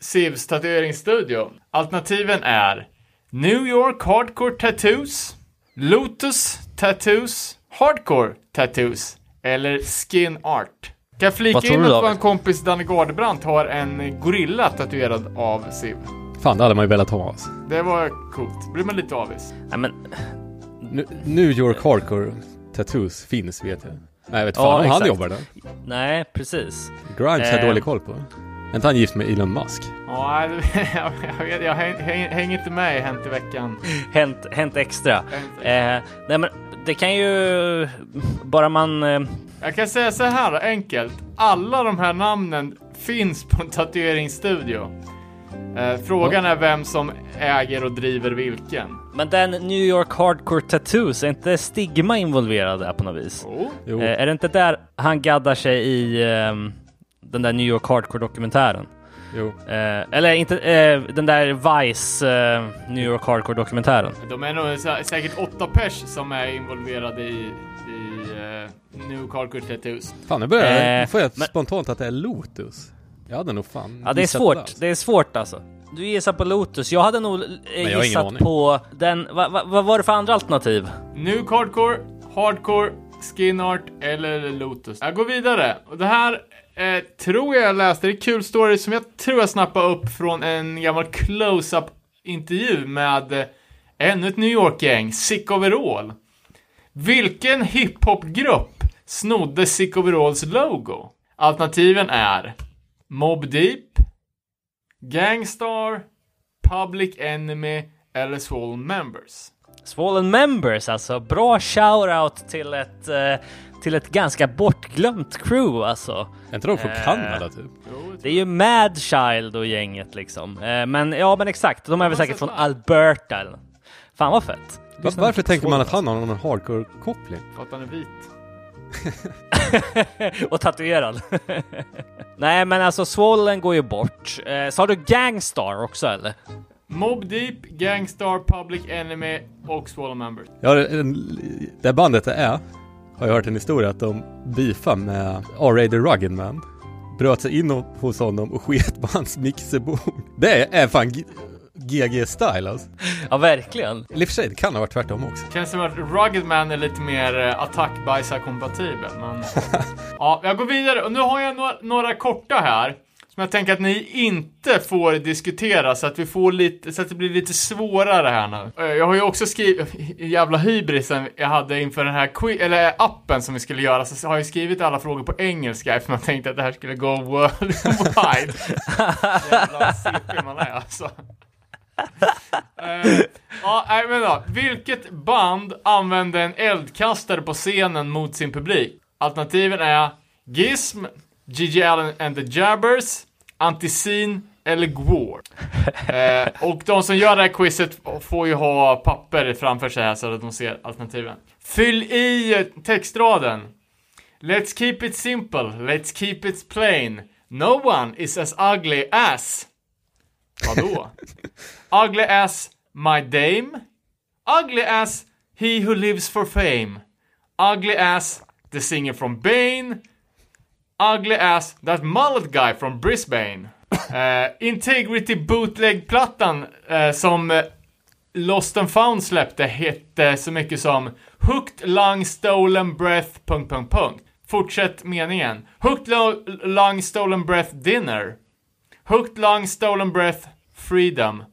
Sivs tatueringsstudio? Alternativen är New York Hardcore Tattoos, Lotus Tattoos, Hardcore Tattoos eller Skin Art. Kan jag flika in att vår kompis Danne Gardebrandt har en gorilla tatuerad av Siv. Fan, det hade man ju velat ha alltså. Det var coolt. Blir man lite avis. Nej, men, Nu- New York Hardcore Tattoos finns vet jag. Nej, jag vet fan Ja, om han exakt. jobbar där. Nej, precis. Grimes har Eh. dålig koll på. Är inte han gift med Elon Musk? Ja, jag, jag, jag häng, häng, hänger inte med i Hänt i veckan. Hänt, hänt extra. Hänt- Eh, nej men det kan ju... Bara man... Eh, Jag kan säga så här enkelt. Alla de här namnen finns på en tatueringsstudio. Eh, frågan är vem som äger och driver vilken. men den New York Hardcore Tattoos, är inte Stigma involverad där på något vis? Jo. Eh, är det inte där han gaddar sig i ehm, den där New York Hardcore-dokumentären? jo. Eh, eller inte, eh, den där Vice eh, New York Hardcore-dokumentären. De är nog sä- säkert åtta pers som är involverade i, i New Carcore Tattoos. Fan, nu börjar jag, Eh, nu får jag men- spontant att det är Lotus. Jag hade nog fan Ja, det är svårt. alltså. Det är svårt alltså. Du gissar på Lotus. Jag hade nog eh, gissat på den... Vad va, vad var det för andra alternativ? New Hardcore, Hardcore, Skin Art eller Lotus. Jag går vidare. Och det här eh, tror jag jag läste. Det är kul story som jag tror jag snappade upp från en gammal close-up intervju med eh, ännu ett New York-gäng, Sick Overall. Vilken hiphop-grupp snodde Sick Overalls logo? Alternativen är Mob Deep, Gangstar, Public Enemy eller Swollen Members. Swollen Members alltså. Bra shout-out till ett, eh, till ett ganska bortglömt crew alltså. Är inte de från Eh, Kanada typ? Det är ju Mad Child och gänget liksom. Eh, men ja, men exakt. De är väl säkert från. Alberta eller Fan vad fett. Varför tänker man att han har någon hardcore-koppling? För att han är vit. och tatuerad. Nej, men alltså Swollen går ju bort. Eh, så har du Gangstar också eller? Mob Deep, Gangstar, Public Enemy och Swallow Members. Ja, det, bandet det är, har jag hört en historia att de beefade med R-Rated Rugged Man. Bröt sig in hos honom och sket på hans mixerbord. Det är fan GG-style alltså. Ja, verkligen. Eller i och för sig, det kan ha varit tvärtom också. Känns som att Rugged Man är lite mer eh, attack kompatibel men... ja, jag går vidare och nu har jag några, några korta här. Som jag tänker att ni inte får diskutera så att vi får lite, så att det blir lite svårare här nu. Eh, Jag har ju också skrivit, jävla hybrisen jag hade inför den här qui- eller appen som vi skulle göra, så har jag skrivit alla frågor på engelska eftersom jag tänkte att det här skulle gå worldwide. Jävla CP man är alltså uh, ja, nej men då. Vilket band använde en eldkastare på scenen mot sin publik? Alternativen är Gizm, Gigi Allen and the Jabbers, Anticin eller Gwar. uh, och de som gör det här quizet får ju ha papper framför sig här så att de ser alternativen. Fyll i textraden. Let's keep it simple, let's keep it plain. No one is as ugly as... Vadå? ugly as my dame. Ugly as he who lives for fame. Ugly as the singer from Bane. Ugly as that mullet guy from Brisbane. Eh, Integrity Bootleg-plattan eh, som eh, Lost and Found släppte hette så mycket som Hooked Lung Stolen Breath... Punkt, punkt, punkt. Fortsätt meningen. Hooked Lung Stolen Breath Dinner. Hooked Lung Stolen Breath Freedom.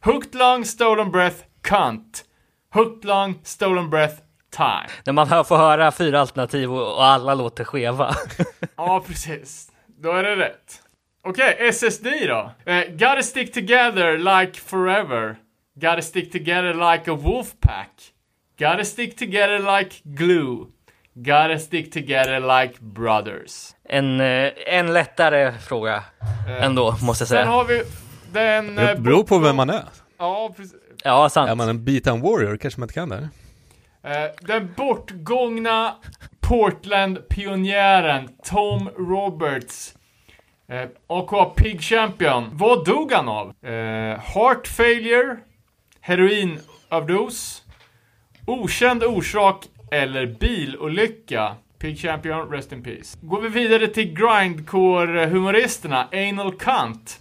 Hooked Lung Stolen Breath Cunt. Hooked Lung Stolen Breath Time. När man hör, får höra fyra alternativ och, och alla låter skeva. Ja, precis. Då är det rätt. Okej, SSD då. Eh, gotta stick together like forever. Gotta stick together like a wolf pack. Gotta stick together like glue. Gotta stick together like brothers. En, eh, en lättare fråga ändå, måste jag Sen säga. har vi den... eh, Det beror på vem man är. Ja, precis. Ja, sant. Är man en beatdown warrior kanske man inte kan det. Eh, den bortgångna Portland-pionjären Tom Roberts. Eh, AKA Pig Champion. Vad dog han av? Eh, heart failure, heroinöverdos, okänd orsak eller bilolycka. Pig Champion, rest in peace. Går vi vidare till grindcore-humoristerna, Anal Cunt.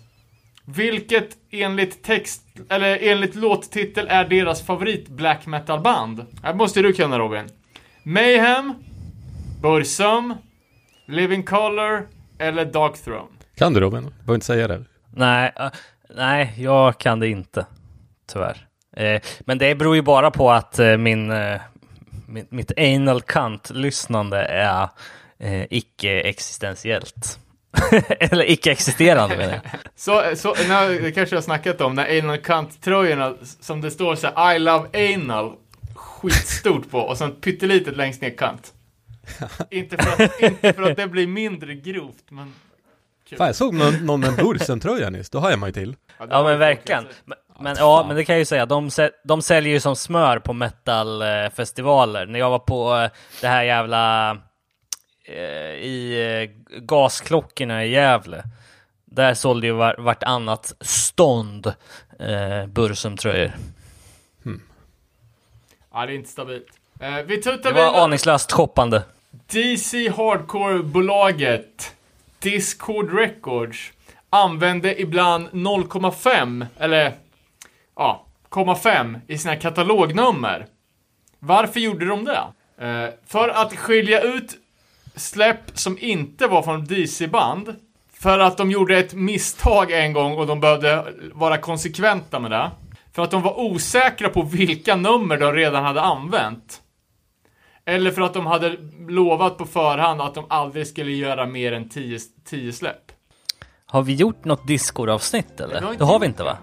Vilket enligt text, eller enligt låttitel är deras favorit black metal band? Här måste du kunna Robin. Mayhem, Bursum, Living Color eller Dark Throne? Kan du Robin? Du behöver inte säga det. Nej, eh, nej, jag kan det inte. Tyvärr. Eh, men det beror ju bara på att eh, min, eh, Mitt, mitt anal cunt-lyssnande är eh, icke-existentiellt. Eller icke-existerande menar jag. Så, så när, det kanske jag har snackat om, när anal kant-tröjorna, som det står så här, I love anal, skitstort på, och sen pyttelitet längst ner kant. inte, för att, inte för att det blir mindre grovt, men... Fan, jag såg någon, någon med en Bursen-tröja nyss, då har jag mig till. Ja men verkligen. Men, men ja, men det kan jag ju säga. De, de säljer ju som smör på metalfestivaler. När jag var på eh, det här jävla eh, i eh, gasklockorna i Gävle. Där sålde ju var, vartannat stånd eh, Bursum-tröjor. Ja, det är inte stabilt. Eh, vi tuttar Det var vidare. aningslöst shoppande. DC Hardcore-bolaget Discord Records använde ibland 0,5 eller ja, 0,5 i sina katalognummer. Varför gjorde de det? Eh, för att skilja ut släpp som inte var från DC-band. För att de gjorde ett misstag en gång och de behövde vara konsekventa med det. För att de var osäkra på vilka nummer de redan hade använt. Eller för att de hade lovat på förhand att de aldrig skulle göra mer än 10 10 släpp. Har vi gjort något Discord-avsnitt eller? vi har det har vi inte va?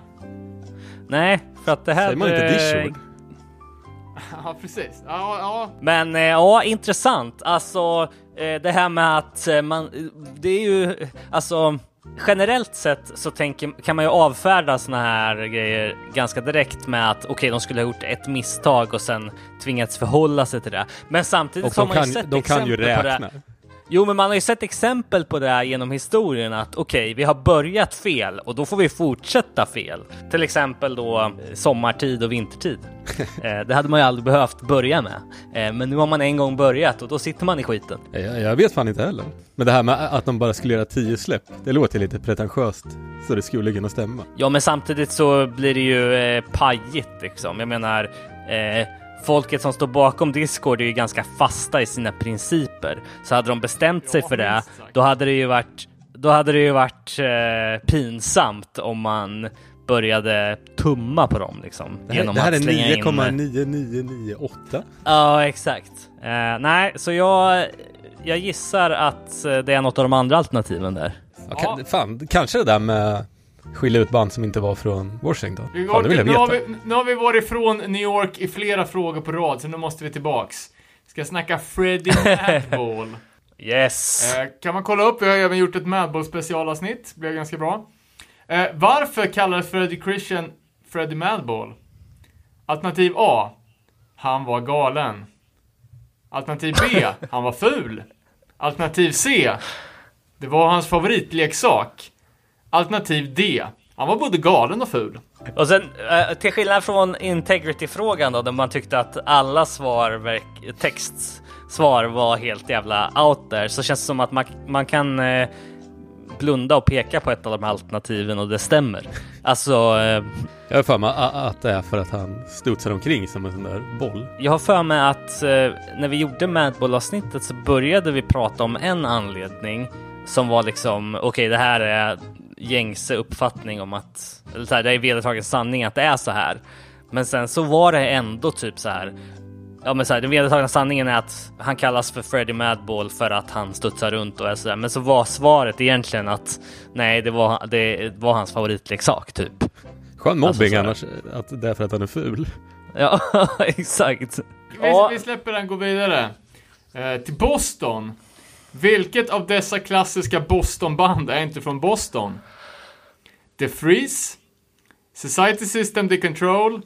Nej, för att det här... Säger man inte eh, Dishwood? Ja, precis. Ja, ja. Men eh, ja, intressant. Alltså eh, det här med att eh, man, det är ju, alltså generellt sett så tänker, kan man ju avfärda såna här grejer ganska direkt med att okej, de skulle ha gjort ett misstag och sen tvingats förhålla sig till det. Men samtidigt Och har man ju kan, sett de kan ju exempel på det. Jo, men man har ju sett exempel på det här genom historien att okej, vi har börjat fel och då får vi fortsätta fel. Till exempel då eh, sommartid och vintertid. eh, det hade man ju aldrig behövt börja med. Eh, men nu har man en gång börjat och då sitter man i skiten. Jag, jag vet fan inte heller. Men det här med att de bara skulle göra tio släpp, det låter lite pretentiöst. Så det skulle kunna stämma. Ja, men samtidigt så blir det ju eh, pajigt liksom. Jag menar, eh, folket som står bakom Discord är ju ganska fasta i sina principer. Så hade de bestämt sig för det, då hade det ju varit, då hade det ju varit eh, pinsamt om man började tumma på dem liksom. Det här, genom det här att är slänga in- 9,9998. Ja, exakt. Eh, nej, så jag, jag gissar att eh, det är något av de andra alternativen där. Ja, kan, fan, kanske det där med skilja ut band som inte var från Washington. Vi Fan, det vill jag nu, har veta. vi, nu har vi varit ifrån New York i flera frågor på rad, så nu måste vi tillbaks. Ska snacka Freddie Madball. Yes! Eh, kan man kolla upp, vi har även gjort ett Madball specialavsnitt, blev ganska bra. Eh, varför kallades Freddie Christian Freddie Madball? Alternativ A. Han var galen. Alternativ B. Han var ful. Alternativ C. Det var hans favoritleksak. Alternativ D. Han var både galen och ful. Och sen eh, till skillnad från integrity-frågan då, där man tyckte att alla svar, verk- textsvar var helt jävla out there, så känns det som att man, man kan eh, blunda och peka på ett av de här alternativen och det stämmer. Alltså, eh, Jag har för mig att det är för att han studsar omkring som en sån där boll. jag har för mig att eh, när vi gjorde Madball-avsnittet så började vi prata om en anledning som var liksom, okej, det här är gängse uppfattning om att, eller så här, det är vedertagen sanning att det är så här. Men sen så var det ändå typ så här. Ja men så här, den vedertagna sanningen är att han kallas för Freddie Madball för att han studsar runt och är sådär. Men så var svaret egentligen att nej, det var, det var hans favoritleksak typ. Skön mobbing Alltså, annars, att det är för att han är ful. Ja, exakt. Vi, Ja. vi släpper den, går vidare. Eh, till Boston. Vilket av dessa klassiska Boston-band är inte från Boston? The Freeze, Society System The Control,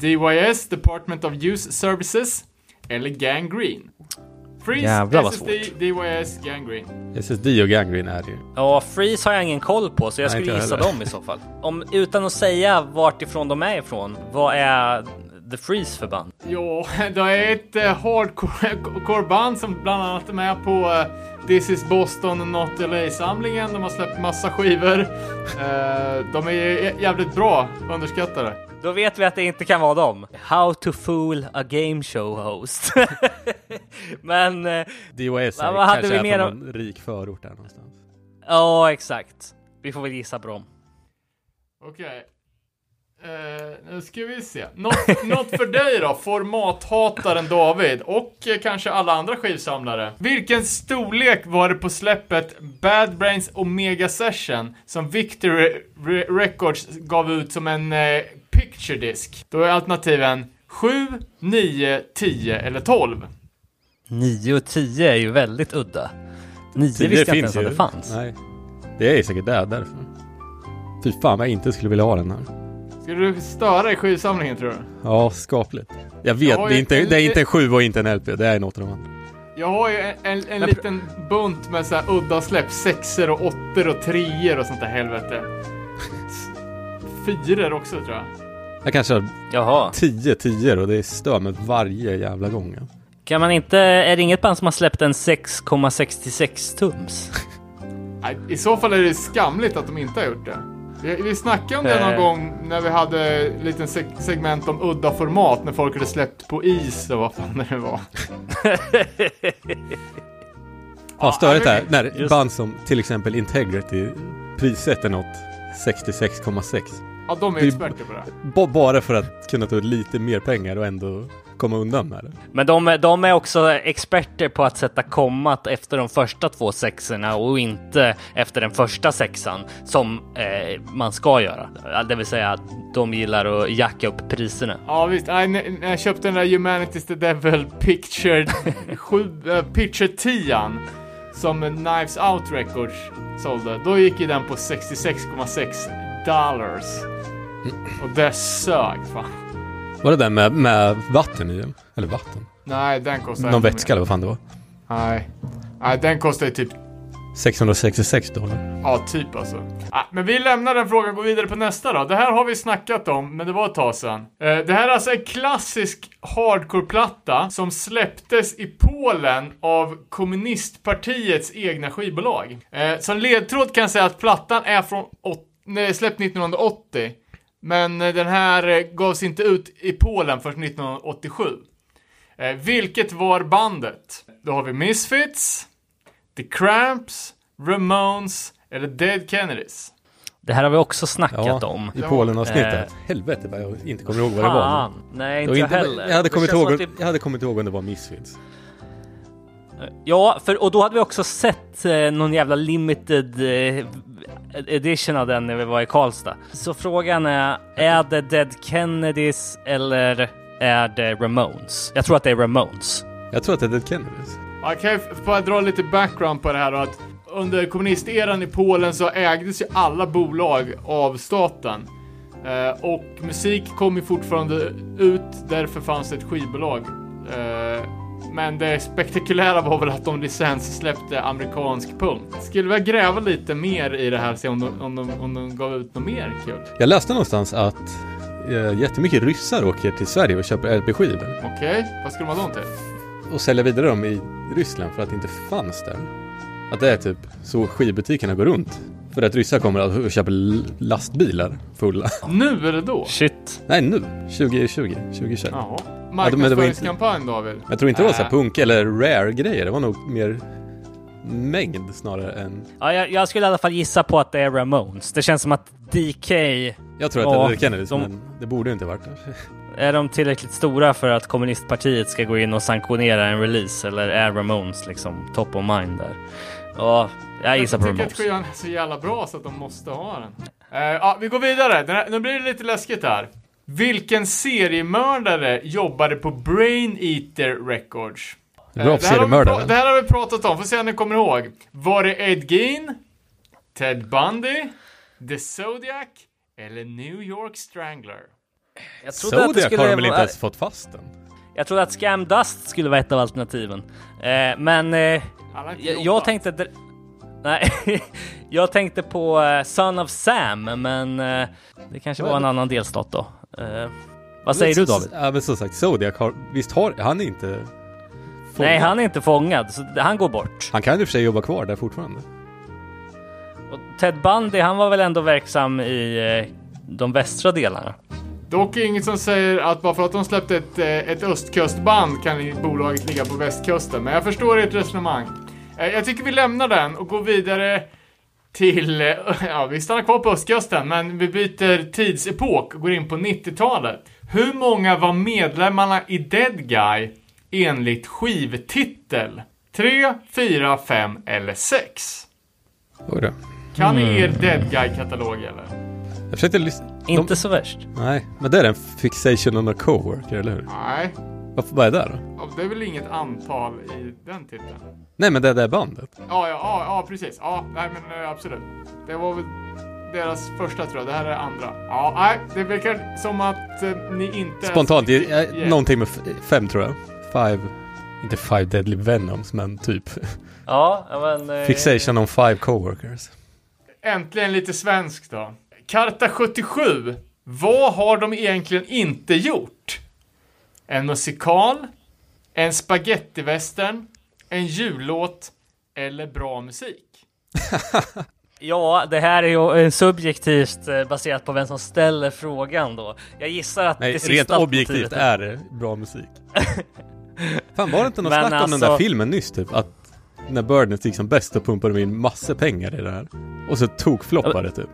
DYS, Department of Youth Services, eller Gang Green? Freeze, Jävlar vad SSD, DYS, Gang Green. SSD och Gangrene är det ju. Ja, Freeze har jag ingen koll på så jag Nej, skulle gissa heller. dem i så fall. Om, utan att säga vart ifrån de är ifrån, vad är The Freeze för band? Jo, det är ett eh, hardcore-band som bland annat är med på eh, This is Boston Not LA-samlingen. De har släppt massa skivor. Eh, de är jä- jävligt bra, underskattade. Då vet vi att det inte kan vara dem. How to fool a game show host. Men, eh, DOS är Vad- kanske vi är mer från någon rik förort där någonstans. ja exakt. Vi får väl gissa på dem. Okej. Eh, nu ska vi se. Något, något för dig då, formathataren David och eh, kanske alla andra skivsamlare. Vilken storlek var det på släppet Bad Brains Omega Session som Victory Re- Records gav ut som en eh, picture disc? Då är alternativen 7, 9, 10 eller 12. 9 och 10 är ju väldigt udda. 9 visste jag inte ens att det fanns. Nej. Det är säkert där, därför. Fy fan vad jag inte skulle vilja ha den här. Ska du störa i skivsamlingen tror du? Ja, skapligt. Jag vet, Jag det, är inte, en- det är inte en 7 och inte en LP, det är något av de andra. Jag har ju en, en, en liten bunt med så här udda släpp, sexor och åttor och treor och sånt där helvete. Fyror också tror jag. Jag kanske har Jaha. 10 10 och det stör mig varje jävla gång. ja. Kan man inte, är det inget band som har släppt en 6,66 tums? Nej, I så fall är det skamligt att de inte har gjort det. Vi, vi snackade om det någon Eh. gång när vi hade en liten seg- segment om udda format när folk hade släppt på is och vad fan det nu var. Ja, störigt men- här, när just- band som till exempel Integrity prissätter något 66,6. Ja, de är Det är- experter på det. Ba- bara för att kunna ta ut lite mer pengar och ändå komma undan med det. Men de, är- de är också experter på att sätta kommat efter de första två sexorna och inte efter den första sexan som eh, man ska göra. Det vill säga att de gillar att jacka upp priserna. Ja visst, Nej, när jag köpte den där Humanity's the Devil Picture, sju, äh, Picture 10 som Knives Out Records sålde, då gick ju den på 66,6 dollars. Och det sög fan. Var det den med, med vatten i? den? Eller vatten? Nej, den kostar Någon vätska eller vad fan det var? Nej. Nej, den kostar ju typ, 666 dollar. ja typ alltså. Ah, men vi lämnar den frågan och går vidare på nästa då. Det här har vi snackat om, men det var ett tag sedan. Eh, det här är alltså en klassisk hardcore-platta som släpptes i Polen av kommunistpartiets egna skivbolag. Eh, som ledtråd kan jag säga att plattan är från åt- nej, släppt 1980. Men eh, den här eh, gavs inte ut i Polen förrän 1987. Eh, vilket var bandet? Då har vi Misfits, The Cramps, Ramones eller Dead Kennedys. Det här har vi också snackat Ja, om. i Polen-avsnittet. Eh. Helvete vad jag inte kommer ihåg vad det var. Nej Det inte jag inte, heller. jag, hade Det kommit ihåg, som att jag hade kommit ihåg om det var Misfits. Ja, för, och då hade vi också sett eh, någon jävla limited eh, edition av den när vi var i Karlstad. Så frågan är, är det Dead Kennedys eller är det Ramones? Jag tror att det är Ramones. Jag tror att det är Dead Kennedys. Jag kan ju bara dra lite background på det här då, att under kommunisteran i Polen så ägdes ju alla bolag av staten. Eh, och musik kom ju fortfarande ut, därför fanns det ett skivbolag. Eh, men det spektakulära var väl att de licenssläppte amerikansk punk. Skulle vi gräva lite mer i det här, se om de, om de, om de gav ut något mer kul? Jag läste någonstans att eh, jättemycket ryssar åker till Sverige och köper LP-skivor. Okej, vad skulle man dem till? Och säljer vidare dem i Ryssland för att det inte fanns där. Att det är typ så skivbutikerna går runt. För att ryssar kommer och köper lastbilar fulla. Nu eller då? Shit. Nej nu, 2020, 2021. Jaha. Marknadsföringskampanj David. Jag tror inte det var så här Äh. punk eller rare grejer. Det var nog mer mängd snarare än... Ja, jag, jag skulle i alla fall gissa på att det är Ramones. Det känns som att DK, Jag tror att det är Kennedys, de- men det borde ju inte varit är de tillräckligt stora för att kommunistpartiet ska gå in och sanktionera en release? Eller är Ramones liksom top of mind där? Ja, jag gissar på Jag tycker Ramones. att skivan är så jävla bra så att de måste ha den. Eh, ja, vi går vidare. Den här, nu blir det lite läskigt här. Vilken seriemördare jobbade på Brain Eater Records? Eh, Bra det, här det här har vi pratat om, får se om ni kommer ihåg. Var det Ed Gein, Ted Bundy, The Zodiac eller New York Strangler? Jag trodde att det Zodiac skulle har de väl inte ens fått fast den? Jag trodde att Scam Dust skulle vara ett av alternativen. Eh, men eh, jag, jag tänkte... Nej, jag tänkte på eh, Son of Sam, men eh, det kanske var en annan delstat då. Eh, vad säger du David? Ja men som sagt, Zodiac har, visst har, han är inte... fångad. Nej, han är inte fångad, så han går bort. Han kan och för sig jobba kvar där fortfarande. Och Ted Bundy, han var väl ändå verksam i eh, de västra delarna? Dock inget som säger att bara för att de släppte ett, eh, ett östkustband kan bolaget ligga på västkusten. Men jag förstår ert resonemang. Eh, Jag tycker vi lämnar den och går vidare till, eh, ja vi stannar kvar på östkusten, men vi byter tidsepok och går in på 90-talet. Hur många var medlemmarna i Dead Guy enligt skivtitel? 3, 4, 5 eller 6? Oj. Kan ni Mm. er Dead Guy-katalog eller? Jag försökte lyssna. Inte så värst. Nej, men det är en fixation on a coworker, eller hur? Nej, Varför, vad är det då? Ja, det är väl inget antal i den titeln? Nej, men det är det bandet. Ja, ja, ja, ja precis. Ja, nej men eh, absolut. Det var väl deras första tror jag, det här är andra. Ja, nej, det verkar som att eh, ni inte... Spontant, ens- Yeah. någonting med fem tror jag. Five, inte five deadly venoms, men typ. Ja, men... eh, Fixation on five coworkers. Äntligen lite svenskt då. Karta 77. Vad har de egentligen inte gjort? En musikal? En spagettivästern? En jullåt? Eller bra musik? Ja, det här är ju subjektivt eh, baserat på vem som ställer frågan då. Jag gissar att Nej, det rent sista objektivt alternativet är det bra musik. Fan var det inte något Men snack om den där alltså- filmen nyss typ? Att när Birdnet gick som bäst så pumpade de in massor pengar i det här. Och så tog floppade typ.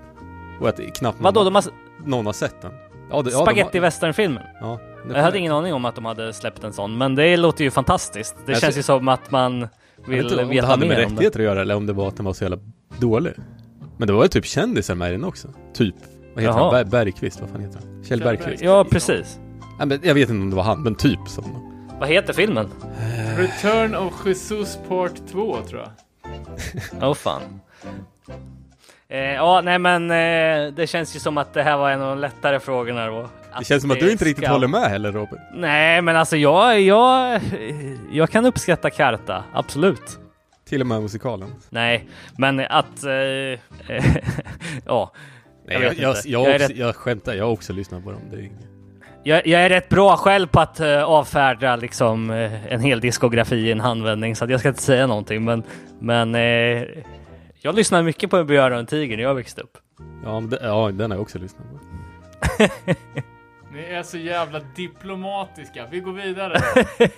Och att det knappt Vadå, någon, de har någon har sett den. Ja, det, ja, Spaghetti de har- western-filmen? Ja, det- Jag hade ingen aning om att de hade släppt en sån, men det låter ju fantastiskt. Det Jag känns ser- ju som att man Jag vet vill inte om det veta hade med mer om det. rättigheter att göra eller om det var att den var så jävla dålig. Men det var ju typ kändisar med i den också. Typ. Vad heter Jaha. han? Ber- Bergqvist, vad fan heter han? Kjell Kjell Bergqvist. Ja, precis. Nej, men jag vet inte om det var han, men typ som. Vad heter filmen? Return of Jesus Part 2 tror jag. Åh oh, fan. Eh, ja, nej men eh, det känns ju som att det här var en av de lättare frågorna då. Det känns som att du inte riktigt ska- håller med heller Robin. Nej, men alltså jag, jag, jag kan uppskatta Karta, absolut. Till och med musikalen. Nej, men att... Eh, ja. Nej, Jag jag, jag, jag, Jag rätt- jag skämtar, jag har också lyssnat på dem. Det är inget. Jag, jag är rätt bra själv på att uh, avfärda liksom eh, en hel diskografi i en handvändning, så att jag ska inte säga någonting. Men, men eh, jag lyssnar mycket på En björn och en tiger när jag växte upp. Ja, men det, ja, den har jag också lyssnat på. Ni är så jävla diplomatiska. Vi går vidare.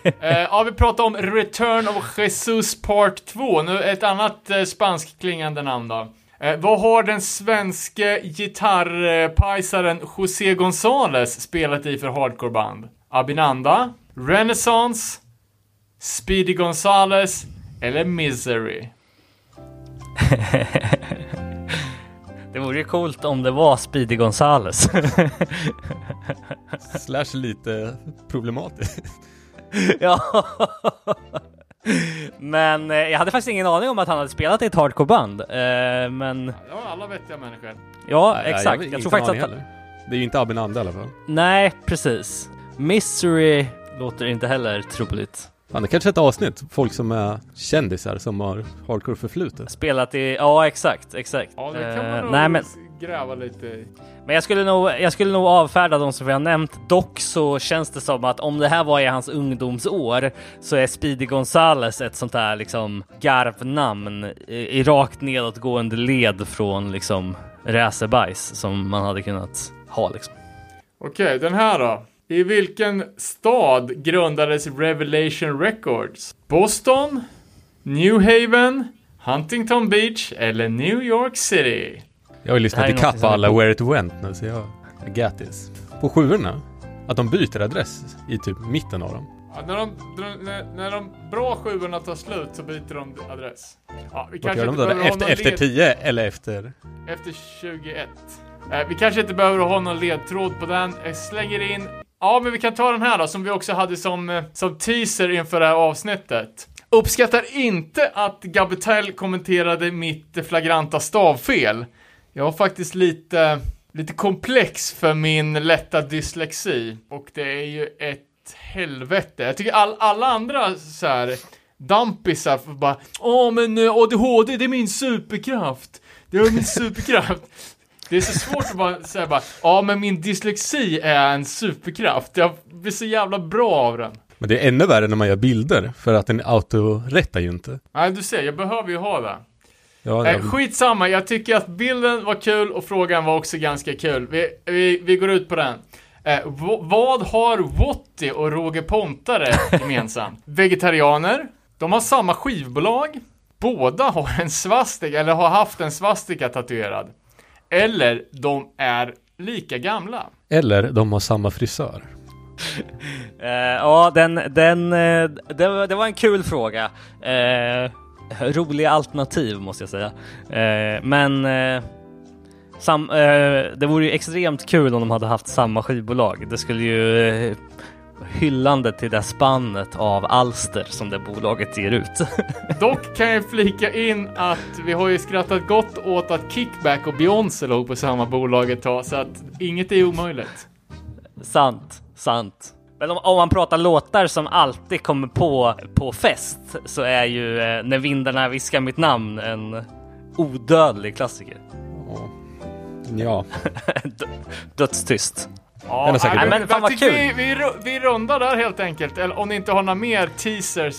eh, ja, vi pratar om Return of Jesus Part 2. Nu ett annat eh, spanskklingande namn då. Eh, vad har den svenske gitarrpajsaren José González spelat i för hardcoreband? Abinanda, Renaissance, Speedy Gonzales eller Misery? Det vore ju coolt om det var Speedy Gonzales. Slash lite problematiskt. ja. Men eh, jag hade faktiskt ingen aning om att han hade spelat i ett hardcoreband. Eh, men Ja, alla vettiga människor. ja, exakt. har Jag, inte tror faktiskt att heller. Det är ju inte Abinanda i alla fall. Nej, precis. Misery låter inte heller troligt. Fan, det kanske är ett avsnitt. Folk som är kändisar som har hardcore förflutet. Spelat i... Ja, exakt, exakt. Ja, det kan Eh, man nog nej, men, gräva lite i. men jag skulle nog, jag skulle nog avfärda de som vi har nämnt. Dock så känns det som att om det här var i hans ungdomsår så är Speedy Gonzales ett sånt där liksom garvnamn i, i rakt nedåtgående led från liksom racerbajs som man hade kunnat ha liksom. Okej, den här då. I vilken stad grundades Revelation Records? Boston? New Haven? Huntington Beach? Eller New York City? Jag har ju lyssnat är i någonting kapp som är alla. Where It Went nu så jag this. På sjuorna. Att de byter adress i typ mitten av dem. Ja, när, de, när, när de bra sjuorna tar slut så byter de adress. Ja, vi Vart kanske gör de inte då? behöver ha Efter, efter led- 10 eller efter? efter 21. Eh, vi kanske inte behöver ha någon ledtråd på den. Jag slänger in... Ja, men vi kan ta den här då, som vi också hade som, eh, som teaser inför det här avsnittet. Uppskattar inte att Gabetel kommenterade mitt flagranta stavfel. Jag har faktiskt lite, lite komplex för min lätta dyslexi. Och det är ju ett helvete. Jag tycker all, alla andra så här dampisar får bara Åh men eh, ADHD det är min superkraft. Det är min superkraft. Det är så svårt att bara säga bara Ja men min dyslexi är en superkraft. Jag blir så jävla bra av den. Men det är ännu värre när man gör bilder. För att den autorättar ju inte. Nej du ser, jag behöver ju ha det. Ja, Eh, jag, skitsamma, jag tycker att bilden var kul och frågan var också ganska kul. Vi, vi, vi går ut på den. Eh, vad har Wotti och Roger Pontare gemensamt? Vegetarianer, de har samma skivbolag, båda har en svastika, eller har haft en svastika tatuerad. Eller de är lika gamla. Eller de har samma frisör. Eh, ja, den, den, eh, det, var- det var en kul fråga. Uh, roliga alternativ måste jag säga. Eh, men eh, sam, eh, det vore ju extremt kul om de hade haft samma skivbolag. Det skulle ju uh, hyllande till det spannet av alster som det bolaget ger ut. Dock kan jag flika in att vi har ju skrattat gott åt att Kickback och Beyoncé låg på samma bolag ett tag, så att inget är omöjligt. sant, sant. Men om, om man pratar låtar som alltid kommer på på fest så är ju eh, När vindarna viskar mitt namn en odödlig klassiker. Ja, Dö- Dödstyst. Ja, Den är säkert nej, bra. men Fan, vad kul. vi, vi, vi rundar där helt enkelt, eller om ni inte har några mer teasers.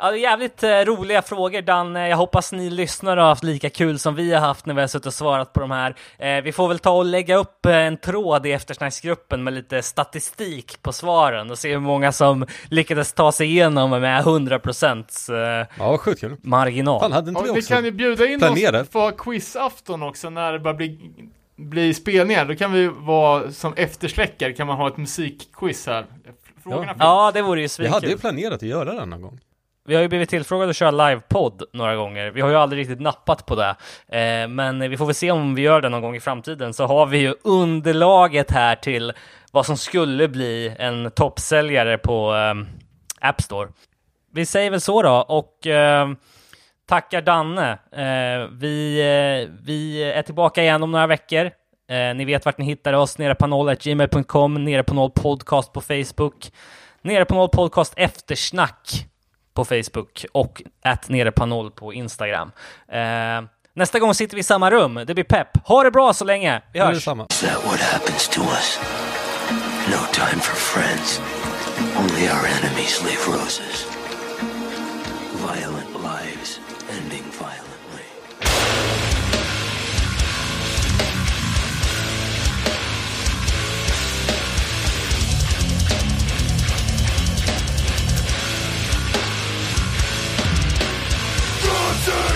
Ja, det är jävligt eh, roliga frågor Danne. Jag hoppas ni lyssnare har haft lika kul som vi har haft när vi har suttit och svarat på de här. Eh, vi får väl ta och lägga upp eh, en tråd i eftersnacksgruppen med lite statistik på svaren och se hur många som lyckades ta sig igenom med 100% eh, ja vad sjukt kul. marginal. Fan, hade inte Ja, vi vi kan ju bjuda in planerat? oss på quizafton också när det börjar bli, bli spelningar. Då kan vi vara som eftersläckare, kan man ha ett musikquiz här. Frågorna Ja. Ja, det vore ju Vi hade ju svinkul. planerat att göra det någon gång. Vi har ju blivit tillfrågade att köra livepodd några gånger. Vi har ju aldrig riktigt nappat på det. Eh, men vi får väl se om vi gör det någon gång i framtiden. Så har vi ju underlaget här till vad som skulle bli en toppsäljare på eh, App Store. Vi säger väl så då och eh, tackar Danne. Eh, vi, eh, vi är tillbaka igen om några veckor. Eh, ni vet vart ni hittar oss, nere på noll gmail.com, nere på noll podcast på Facebook, nere på noll podcast eftersnack på Facebook och att nere på noll på Instagram. Eh, nästa gång sitter vi i samma rum. Det blir pepp. Ha det bra så länge. Vi hörs. detsamma. Is that what happens to us? No time for friends. Only our enemies leave roses. Violent lives Victory!